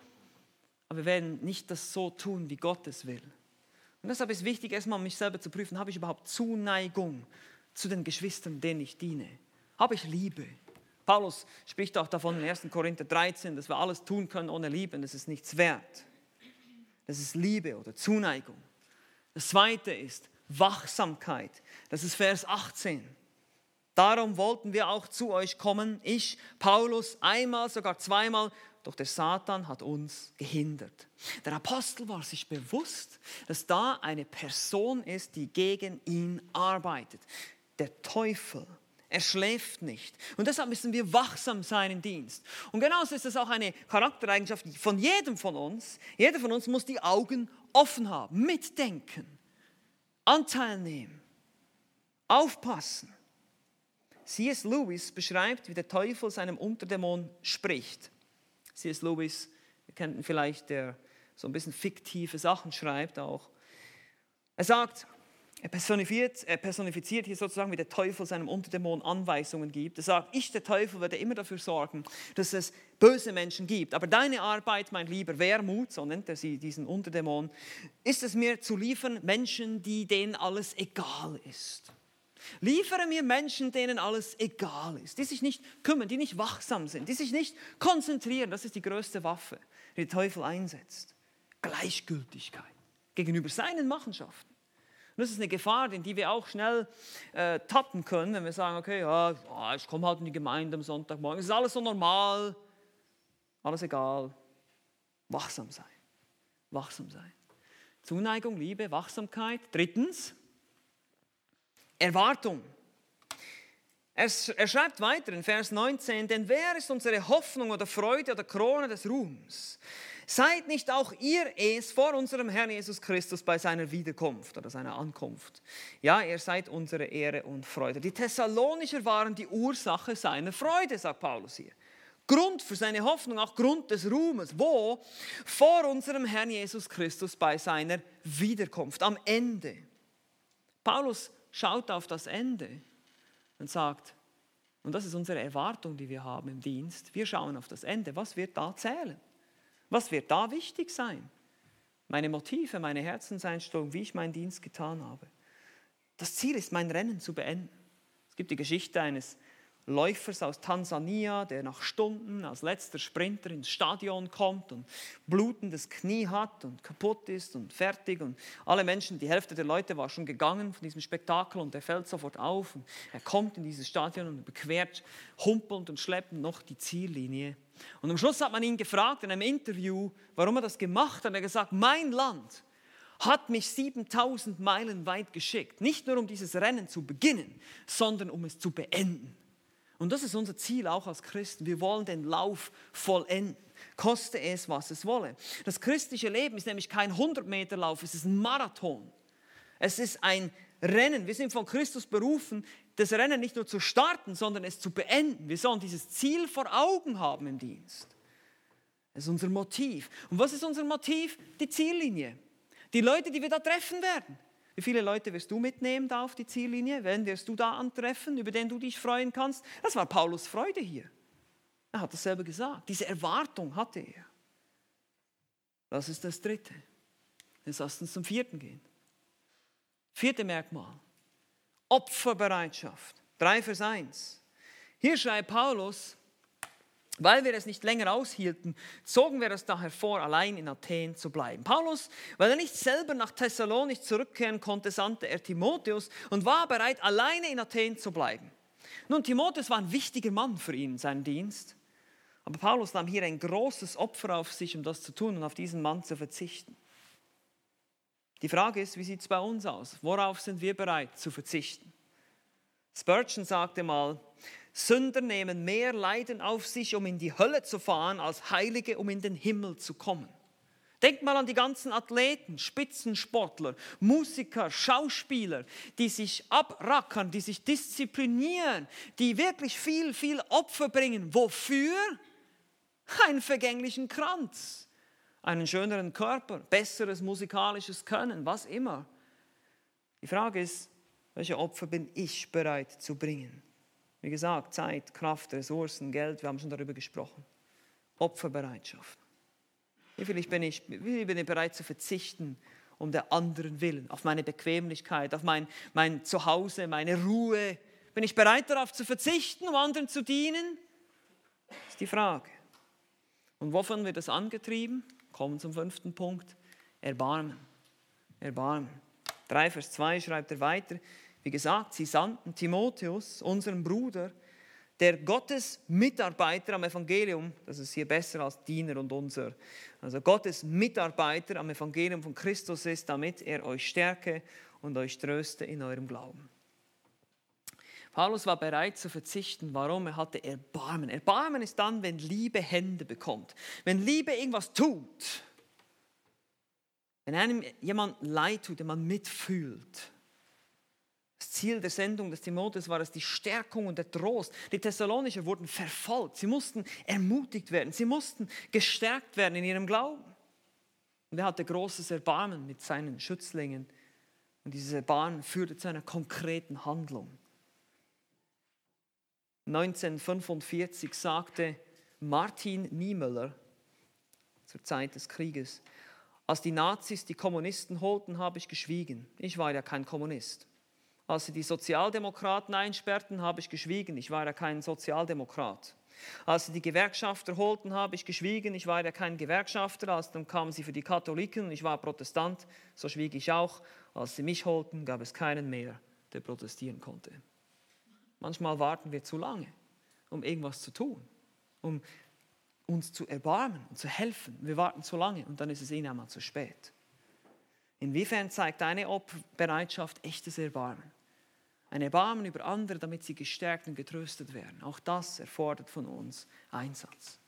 Aber wir werden nicht das so tun, wie Gott es will. Und deshalb ist wichtig, erstmal mich selber zu prüfen, habe ich überhaupt Zuneigung zu den Geschwistern, denen ich diene? Habe ich Liebe? Paulus spricht auch davon in 1. Korinther 13, dass wir alles tun können ohne Liebe, und das ist nichts wert. Das ist Liebe oder Zuneigung. Das zweite ist Wachsamkeit. Das ist Vers 18. Darum wollten wir auch zu euch kommen, ich, Paulus, einmal, sogar zweimal, doch der Satan hat uns gehindert. Der Apostel war sich bewusst, dass da eine Person ist, die gegen ihn arbeitet. Der Teufel. Er schläft nicht. Und deshalb müssen wir wachsam sein im Dienst. Und genauso ist es auch eine Charaktereigenschaft von jedem von uns. Jeder von uns muss die Augen offen haben, mitdenken, Anteil nehmen, aufpassen. C.S. Lewis beschreibt, wie der Teufel seinem Unterdämon spricht. C.S. Lewis, wir kennen vielleicht, der so ein bisschen fiktive Sachen schreibt auch. Er sagt, er personifiziert, er personifiziert hier sozusagen, wie der Teufel seinem Unterdämon Anweisungen gibt. Er sagt, ich, der Teufel, werde immer dafür sorgen, dass es böse Menschen gibt. Aber deine Arbeit, mein lieber Wermut, so nennt er sie, diesen Unterdämon, ist es mir zu liefern, Menschen, die denen alles egal ist. Liefere mir Menschen, denen alles egal ist, die sich nicht kümmern, die nicht wachsam sind, die sich nicht konzentrieren. Das ist die größte Waffe, die der Teufel einsetzt. Gleichgültigkeit gegenüber seinen Machenschaften. Und das ist eine Gefahr, in die wir auch schnell äh, tappen können, wenn wir sagen, okay, ja, ich komme halt in die Gemeinde am Sonntagmorgen, es ist alles so normal, alles egal. Wachsam sein, wachsam sein. Zuneigung, Liebe, Wachsamkeit. Drittens, Erwartung. Er, schreibt weiter in Vers 19, denn wer ist unsere Hoffnung oder Freude oder Krone des Ruhms? Seid nicht auch ihr es vor unserem Herrn Jesus Christus bei seiner Wiederkunft oder seiner Ankunft. Ja, ihr seid unsere Ehre und Freude. Die Thessalonicher waren die Ursache seiner Freude, sagt Paulus hier. Grund für seine Hoffnung, auch Grund des Ruhmes. Wo? Vor unserem Herrn Jesus Christus bei seiner Wiederkunft, am Ende. Paulus schaut auf das Ende und sagt, und das ist unsere Erwartung, die wir haben im Dienst, wir schauen auf das Ende, was wird da zählen? Was wird da wichtig sein? Meine Motive, meine Herzenseinstellung, wie ich meinen Dienst getan habe. Das Ziel ist, mein Rennen zu beenden. Es gibt die Geschichte eines Läufers aus Tansania, der nach Stunden als letzter Sprinter ins Stadion kommt und blutendes Knie hat und kaputt ist und fertig. Und alle Menschen, die Hälfte der Leute war schon gegangen von diesem Spektakel und er fällt sofort auf. Und er kommt in dieses Stadion und bequert humpelnd und schleppend noch die Ziellinie. Und am Schluss hat man ihn gefragt in einem Interview, warum er das gemacht hat. Er hat gesagt, mein Land hat mich 7000 Meilen weit geschickt, nicht nur um dieses Rennen zu beginnen, sondern um es zu beenden. Und das ist unser Ziel auch als Christen. Wir wollen den Lauf vollenden, koste es, was es wolle. Das christliche Leben ist nämlich kein 100-Meter-Lauf, es ist ein Marathon. Es ist ein Rennen. Wir sind von Christus berufen, das Rennen nicht nur zu starten, sondern es zu beenden. Wir sollen dieses Ziel vor Augen haben im Dienst. Das ist unser Motiv. Und was ist unser Motiv? Die Ziellinie. Die Leute, die wir da treffen werden. Wie viele Leute wirst du mitnehmen da auf die Ziellinie? Wen wirst du da antreffen, über den du dich freuen kannst? Das war Paulus Freude hier. Er hat dasselbe gesagt. Diese Erwartung hatte er. Das ist das Dritte. Jetzt lasst uns zum Vierten gehen. Vierte Merkmal. Opferbereitschaft. 3 Vers 1. Hier schreibt Paulus, weil wir es nicht länger aushielten, zogen wir es daher vor, allein in Athen zu bleiben. Paulus, weil er nicht selber nach Thessalonich zurückkehren konnte, sandte er Timotheus und war bereit, alleine in Athen zu bleiben. Nun, Timotheus war ein wichtiger Mann für ihn, sein Dienst. Aber Paulus nahm hier ein großes Opfer auf sich, um das zu tun und auf diesen Mann zu verzichten. Die Frage ist, wie sieht es bei uns aus? Worauf sind wir bereit zu verzichten? Spurgeon sagte mal, Sünder nehmen mehr Leiden auf sich, um in die Hölle zu fahren, als Heilige, um in den Himmel zu kommen. Denkt mal an die ganzen Athleten, Spitzensportler, Musiker, Schauspieler, die sich abrackern, die sich disziplinieren, die wirklich viel, viel Opfer bringen. Wofür? Einen vergänglichen Kranz, einen schöneren Körper, besseres musikalisches Können, was immer. Die Frage ist, welche Opfer bin ich bereit zu bringen? Wie gesagt, Zeit, Kraft, Ressourcen, Geld, wir haben schon darüber gesprochen. Opferbereitschaft. Wie viel bin ich, wie bin ich bereit zu verzichten um der anderen willen, auf meine Bequemlichkeit, auf mein, mein Zuhause, meine Ruhe? Bin ich bereit darauf zu verzichten, um anderen zu dienen? Das ist die Frage. Und wovon wird das angetrieben? Kommen zum fünften Punkt. Erbarmen. Erbarmen. 3 Vers 2 schreibt er weiter. Wie gesagt, sie sandten Timotheus, unseren Bruder, der Gottes Mitarbeiter am Evangelium, das ist hier besser als Diener und unser, also Gottes Mitarbeiter am Evangelium von Christus ist, damit er euch stärke und euch tröste in eurem Glauben. Paulus war bereit zu verzichten. Warum? Er hatte Erbarmen. Erbarmen ist dann, wenn Liebe Hände bekommt. Wenn Liebe irgendwas tut. Wenn einem jemand leid tut, den man mitfühlt. Ziel der Sendung des Timotheus war es die Stärkung und der Trost. Die Thessalonicher wurden verfolgt. Sie mussten ermutigt werden. Sie mussten gestärkt werden in ihrem Glauben. Und er hatte großes Erbarmen mit seinen Schützlingen. Und dieses Erbarmen führte zu einer konkreten Handlung. 1945 sagte Martin Niemöller zur Zeit des Krieges, als die Nazis die Kommunisten holten, habe ich geschwiegen. Ich war ja kein Kommunist. Als sie die Sozialdemokraten einsperrten, habe ich geschwiegen. Ich war ja kein Sozialdemokrat. Als sie die Gewerkschafter holten, habe ich geschwiegen. Ich war ja kein Gewerkschafter. Als dann kamen sie für die Katholiken und ich war Protestant. So schwieg ich auch. Als sie mich holten, gab es keinen mehr, der protestieren konnte. Manchmal warten wir zu lange, um irgendwas zu tun, um uns zu erbarmen und zu helfen. Wir warten zu lange und dann ist es ihnen einmal zu spät. Inwiefern zeigt deine Opferbereitschaft echtes Erbarmen? Ein Erbarmen über andere, damit sie gestärkt und getröstet werden. Auch das erfordert von uns Einsatz.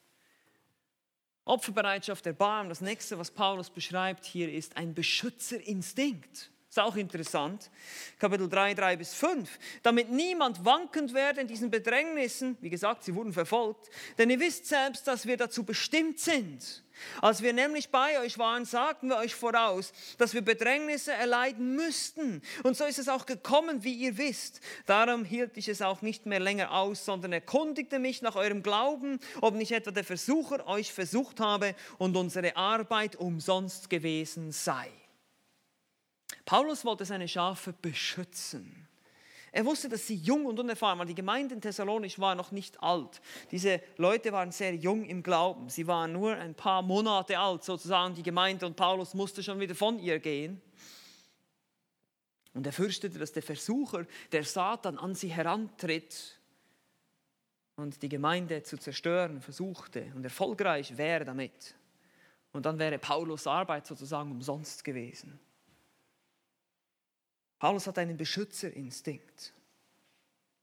Opferbereitschaft, Erbarmen, das nächste, was Paulus beschreibt hier, ist ein Beschützerinstinkt. Ist auch interessant. Kapitel 3, 3 bis 5. Damit niemand wankend werde in diesen Bedrängnissen, wie gesagt, sie wurden verfolgt, denn ihr wisst selbst, dass wir dazu bestimmt sind. Als wir nämlich bei euch waren, sagten wir euch voraus, dass wir Bedrängnisse erleiden müssten. Und so ist es auch gekommen, wie ihr wisst. Darum hielt ich es auch nicht mehr länger aus, sondern erkundigte mich nach eurem Glauben, ob nicht etwa der Versucher euch versucht habe und unsere Arbeit umsonst gewesen sei. Paulus wollte seine Schafe beschützen. Er wusste, dass sie jung und unerfahren waren. Die Gemeinde in Thessalonich war noch nicht alt. Diese Leute waren sehr jung im Glauben. Sie waren nur ein paar Monate alt, sozusagen, die Gemeinde. Und Paulus musste schon wieder von ihr gehen. Und er fürchtete, dass der Versucher, der Satan, an sie herantritt und die Gemeinde zu zerstören versuchte und erfolgreich wäre damit. Und dann wäre Paulus Arbeit sozusagen umsonst gewesen. Paulus hat einen Beschützerinstinkt.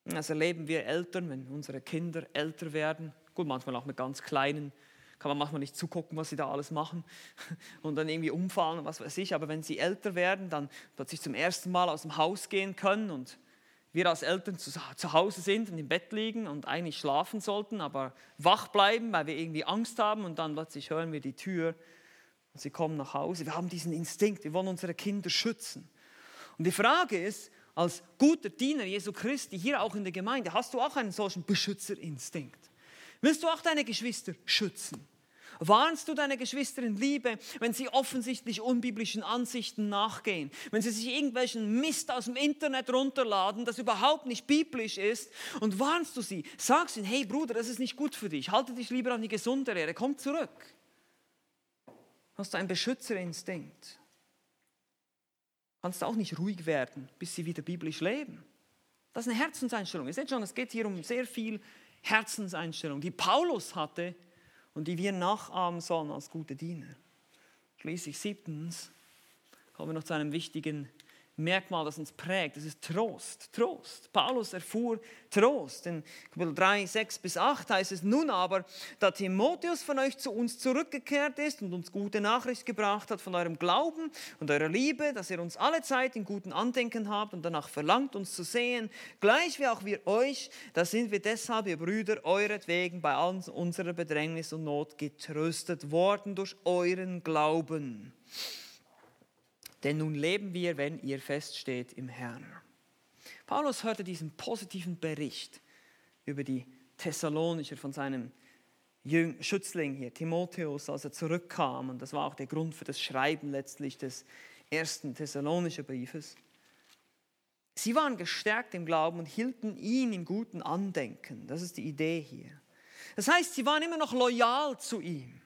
Das erleben wir Eltern, wenn unsere Kinder älter werden. Gut, manchmal auch mit ganz kleinen, kann man manchmal nicht zugucken, was sie da alles machen und dann irgendwie umfallen und was weiß ich. Aber wenn sie älter werden, dann plötzlich zum ersten Mal aus dem Haus gehen können und wir als Eltern zu, zu Hause sind und im Bett liegen und eigentlich schlafen sollten, aber wach bleiben, weil wir irgendwie Angst haben und dann plötzlich hören wir die Tür und sie kommen nach Hause. Wir haben diesen Instinkt, wir wollen unsere Kinder schützen. Und die Frage ist, als guter Diener Jesu Christi, hier auch in der Gemeinde, hast du auch einen solchen Beschützerinstinkt? Willst du auch deine Geschwister schützen? Warnst du deine Geschwister in Liebe, wenn sie offensichtlich unbiblischen Ansichten nachgehen, wenn sie sich irgendwelchen Mist aus dem Internet runterladen, das überhaupt nicht biblisch ist, und warnst du sie, sagst ihnen, hey Bruder, das ist nicht gut für dich, halte dich lieber an die gesunde Lehre, komm zurück. Hast du einen Beschützerinstinkt? Kannst auch nicht ruhig werden, bis sie wieder biblisch leben. Das ist eine Herzenseinstellung. Ihr seht schon, es geht hier um sehr viel Herzenseinstellung, die Paulus hatte und die wir nachahmen sollen als gute Diener. Schließlich siebtens kommen wir noch zu einem wichtigen Merkmal, das uns prägt. Das ist Trost. Trost. Paulus erfuhr Trost. In Kapitel 3, 6 bis 8 heißt es, nun aber, da Timotheus von euch zu uns zurückgekehrt ist und uns gute Nachricht gebracht hat von eurem Glauben und eurer Liebe, dass ihr uns alle Zeit in guten Andenken habt und danach verlangt, uns zu sehen, gleich wie auch wir euch, da sind wir deshalb, ihr Brüder, euretwegen bei all unserer Bedrängnis und Not getröstet worden durch euren Glauben. Denn nun leben wir, wenn ihr feststeht im Herrn. Paulus hörte diesen positiven Bericht über die Thessalonicher von seinem Schützling hier, Timotheus, als er zurückkam. Und das war auch der Grund für das Schreiben letztlich des ersten Thessalonischer Briefes. Sie waren gestärkt im Glauben und hielten ihn im guten Andenken. Das ist die Idee hier. Das heißt, sie waren immer noch loyal zu ihm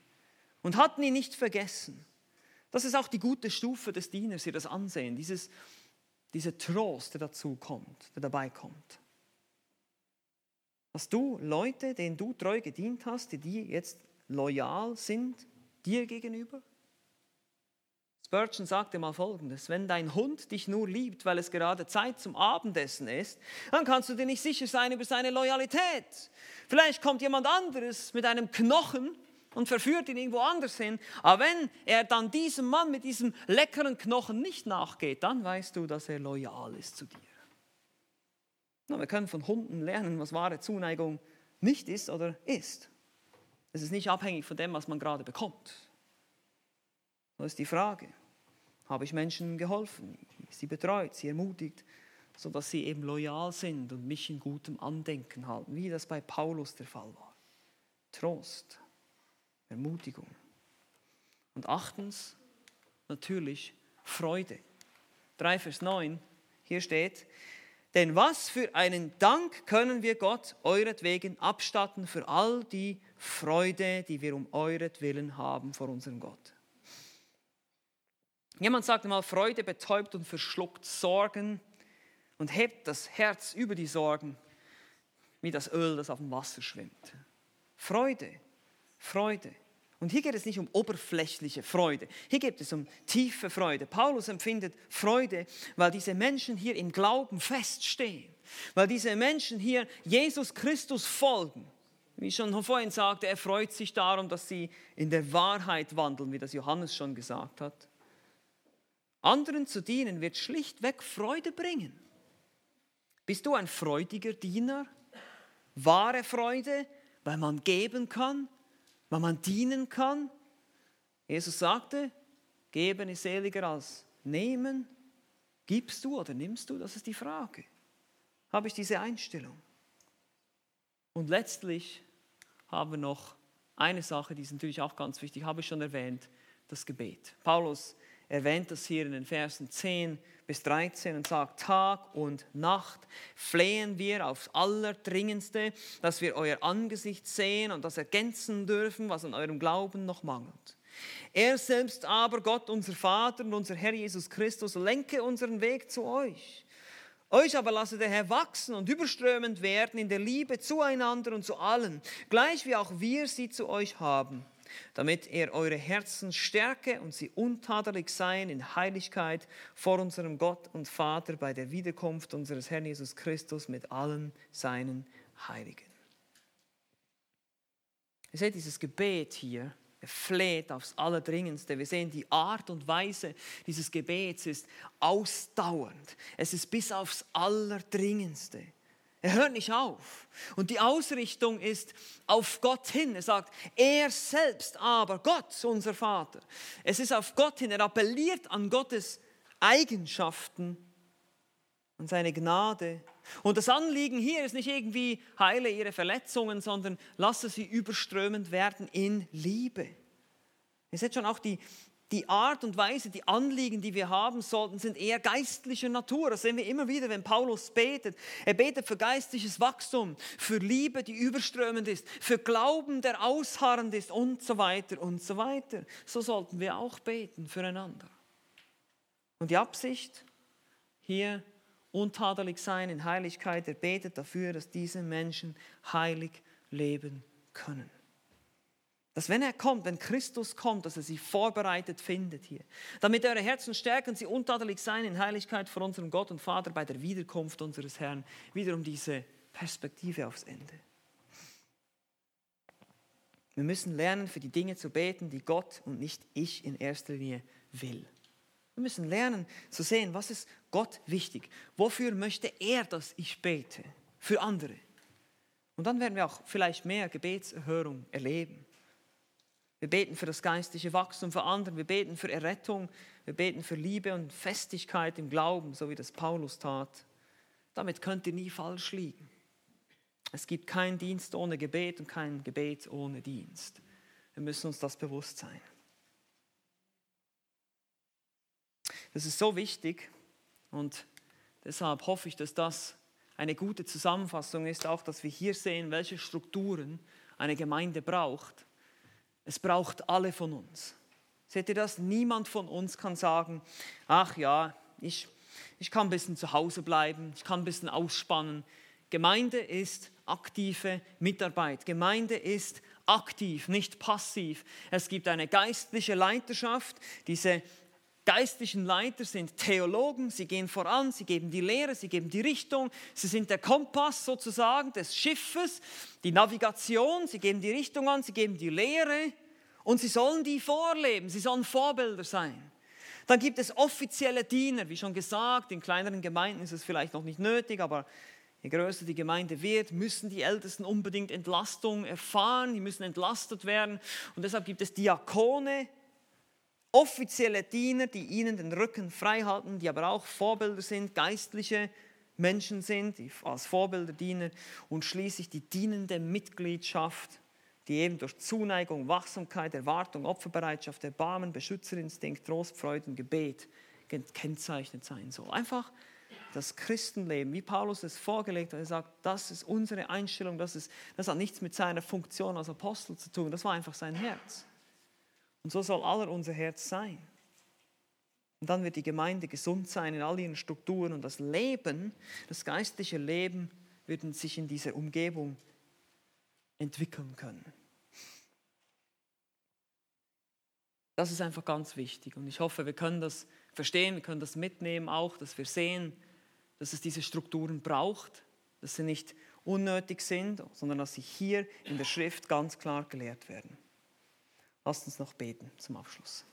und hatten ihn nicht vergessen. Das ist auch die gute Stufe des Dieners, hier das Ansehen, dieses, dieser Trost, der dazu kommt, der dabei kommt. Hast du Leute, denen du treu gedient hast, die dir jetzt loyal sind, dir gegenüber? Spurgeon sagte mal Folgendes, wenn dein Hund dich nur liebt, weil es gerade Zeit zum Abendessen ist, dann kannst du dir nicht sicher sein über seine Loyalität. Vielleicht kommt jemand anderes mit einem Knochen und verführt ihn irgendwo anders hin. Aber wenn er dann diesem Mann mit diesem leckeren Knochen nicht nachgeht, dann weißt du, dass er loyal ist zu dir. Na, wir können von Hunden lernen, was wahre Zuneigung nicht ist oder ist. Es ist nicht abhängig von dem, was man gerade bekommt. Das ist die Frage. Habe ich Menschen geholfen, sie betreut, sie ermutigt, sodass sie eben loyal sind und mich in gutem Andenken halten, wie das bei Paulus der Fall war. Trost. Ermutigung. Und achtens, natürlich Freude. 3 Vers 9, hier steht, denn was für einen Dank können wir Gott euretwegen abstatten für all die Freude, die wir um euretwillen haben vor unserem Gott. Jemand sagte mal, Freude betäubt und verschluckt Sorgen und hebt das Herz über die Sorgen, wie das Öl, das auf dem Wasser schwimmt. Freude Freude. Und hier geht es nicht um oberflächliche Freude. Hier geht es um tiefe Freude. Paulus empfindet Freude, weil diese Menschen hier im Glauben feststehen. Weil diese Menschen hier Jesus Christus folgen. Wie ich schon vorhin sagte, er freut sich darum, dass sie in der Wahrheit wandeln, wie das Johannes schon gesagt hat. Anderen zu dienen wird schlichtweg Freude bringen. Bist du ein freudiger Diener? Wahre Freude, weil man geben kann, weil man dienen kann. Jesus sagte, geben ist seliger als nehmen. Gibst du oder nimmst du? Das ist die Frage. Habe ich diese Einstellung? Und letztlich haben wir noch eine Sache, die ist natürlich auch ganz wichtig, habe ich schon erwähnt, das Gebet. Paulus erwähnt das hier in den Versen 10 bis 13 und sagt, Tag und Nacht flehen wir aufs Allerdringendste, dass wir euer Angesicht sehen und das ergänzen dürfen, was an eurem Glauben noch mangelt. Er selbst aber, Gott, unser Vater und unser Herr Jesus Christus, lenke unseren Weg zu euch. Euch aber lasse der Herr wachsen und überströmend werden in der Liebe zueinander und zu allen, gleich wie auch wir sie zu euch haben, damit er eure Herzen stärke und sie untadelig seien in Heiligkeit vor unserem Gott und Vater bei der Wiederkunft unseres Herrn Jesus Christus mit allen seinen Heiligen. Ihr seht dieses Gebet hier er fleht aufs Allerdringendste. Wir sehen, die Art und Weise dieses Gebets ist ausdauernd. Es ist bis aufs Allerdringendste. Er hört nicht auf. Und die Ausrichtung ist auf Gott hin. Er sagt, er selbst aber, Gott, unser Vater. Es ist auf Gott hin. Er appelliert an Gottes Eigenschaften und seine Gnade. Und das Anliegen hier ist nicht irgendwie heile ihre Verletzungen, sondern lasse sie überströmend werden in Liebe. Ihr seht schon auch die, die Art und Weise, die Anliegen, die wir haben sollten, sind eher geistlicher Natur. Das sehen wir immer wieder, wenn Paulus betet. Er betet für geistliches Wachstum, für Liebe, die überströmend ist, für Glauben, der ausharrend ist und so weiter und so weiter. So sollten wir auch beten füreinander. Und die Absicht hier untadelig sein in Heiligkeit. Er betet dafür, dass diese Menschen heilig leben können. Dass wenn er kommt, wenn Christus kommt, dass er sie vorbereitet findet hier. Damit eure Herzen stärken, sie untadelig sein in Heiligkeit vor unserem Gott und Vater bei der Wiederkunft unseres Herrn. Wiederum diese Perspektive aufs Ende. Wir müssen lernen, für die Dinge zu beten, die Gott und nicht ich in erster Linie will. Wir müssen lernen zu sehen, was ist Gott wichtig. Wofür möchte er, dass ich bete? Für andere. Und dann werden wir auch vielleicht mehr Gebetserhörung erleben. Wir beten für das geistliche Wachstum für andere. Wir beten für Errettung. Wir beten für Liebe und Festigkeit im Glauben, so wie das Paulus tat. Damit könnt ihr nie falsch liegen. Es gibt keinen Dienst ohne Gebet und kein Gebet ohne Dienst. Wir müssen uns das bewusst sein. Das ist so wichtig und deshalb hoffe ich, dass das eine gute Zusammenfassung ist, auch dass wir hier sehen, welche Strukturen eine Gemeinde braucht. Es braucht alle von uns. Seht ihr das? Niemand von uns kann sagen, ach ja, ich, ich kann ein bisschen zu Hause bleiben, ich kann ein bisschen ausspannen. Gemeinde ist aktive Mitarbeit. Gemeinde ist aktiv, nicht passiv. Es gibt eine geistliche Leiterschaft. Diese geistlichen Leiter sind Theologen, sie gehen voran, sie geben die Lehre, sie geben die Richtung, sie sind der Kompass sozusagen des Schiffes, die Navigation, sie geben die Richtung an, sie geben die Lehre. Und sie sollen die vorleben, sie sollen Vorbilder sein. Dann gibt es offizielle Diener, wie schon gesagt, in kleineren Gemeinden ist es vielleicht noch nicht nötig, aber je größer die Gemeinde wird, müssen die Ältesten unbedingt Entlastung erfahren, die müssen entlastet werden. Und deshalb gibt es Diakone, offizielle Diener, die ihnen den Rücken frei halten, die aber auch Vorbilder sind, geistliche Menschen sind, die als Vorbilder dienen und schließlich die dienende Mitgliedschaft, die eben durch Zuneigung, Wachsamkeit, Erwartung, Opferbereitschaft, Erbarmen, Beschützerinstinkt, Trost, Freude und Gebet gekennzeichnet sein soll. Einfach das Christenleben, wie Paulus es vorgelegt hat, er sagt, das ist unsere Einstellung, das, ist, das hat nichts mit seiner Funktion als Apostel zu tun, das war einfach sein Herz. Und so soll aller unser Herz sein. Und dann wird die Gemeinde gesund sein in all ihren Strukturen und das Leben, das geistliche Leben, wird sich in dieser Umgebung entwickeln können. Das ist einfach ganz wichtig und ich hoffe, wir können das verstehen, wir können das mitnehmen auch, dass wir sehen, dass es diese Strukturen braucht, dass sie nicht unnötig sind, sondern dass sie hier in der Schrift ganz klar gelehrt werden. Lasst uns noch beten zum Abschluss.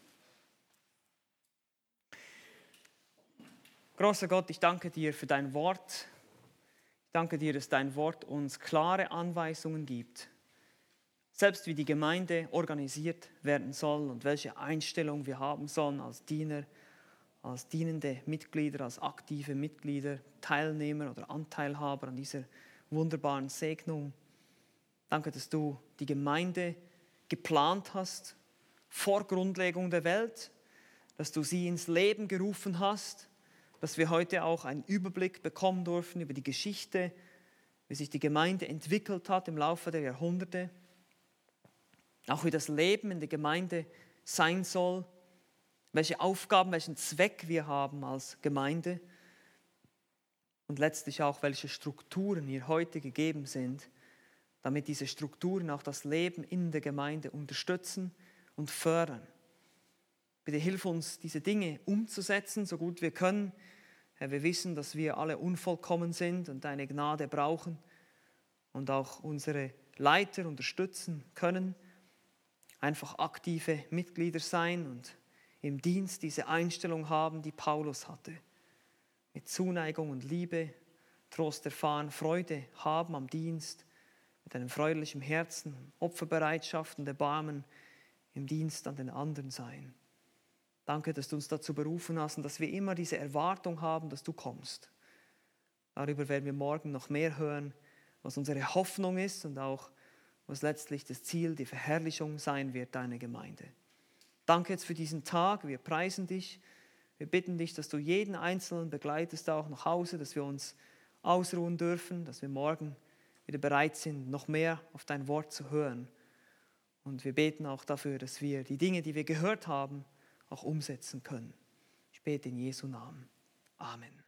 Großer Gott, ich danke dir für dein Wort. Ich danke dir, dass dein Wort uns klare Anweisungen gibt, selbst wie die Gemeinde organisiert werden soll und welche Einstellung wir haben sollen als Diener, als dienende Mitglieder, als aktive Mitglieder, Teilnehmer oder Anteilhaber an dieser wunderbaren Segnung. Danke, dass du die Gemeinde geplant hast vor Grundlegung der Welt, dass du sie ins Leben gerufen hast, dass wir heute auch einen Überblick bekommen durften über die Geschichte, wie sich die Gemeinde entwickelt hat im Laufe der Jahrhunderte, auch wie das Leben in der Gemeinde sein soll, welche Aufgaben, welchen Zweck wir haben als Gemeinde und letztlich auch, welche Strukturen hier heute gegeben sind, damit diese Strukturen auch das Leben in der Gemeinde unterstützen und fördern. Bitte hilf uns, diese Dinge umzusetzen, so gut wir können. Herr, wir wissen, dass wir alle unvollkommen sind und deine Gnade brauchen und auch unsere Leiter unterstützen können. Einfach aktive Mitglieder sein und im Dienst diese Einstellung haben, die Paulus hatte. Mit Zuneigung und Liebe, Trost erfahren, Freude haben am Dienst, mit einem freundlichen Herzen, Opferbereitschaft und Erbarmen im Dienst an den anderen sein. Danke, dass du uns dazu berufen hast und dass wir immer diese Erwartung haben, dass du kommst. Darüber werden wir morgen noch mehr hören, was unsere Hoffnung ist und auch, was letztlich das Ziel, die Verherrlichung sein wird, deiner Gemeinde. Danke jetzt für diesen Tag. Wir preisen dich. Wir bitten dich, dass du jeden Einzelnen begleitest, auch nach Hause, dass wir uns ausruhen dürfen, dass wir morgen wieder bereit sind, noch mehr auf dein Wort zu hören. Und wir beten auch dafür, dass wir die Dinge, die wir gehört haben, auch umsetzen können. Ich bete in Jesu Namen. Amen.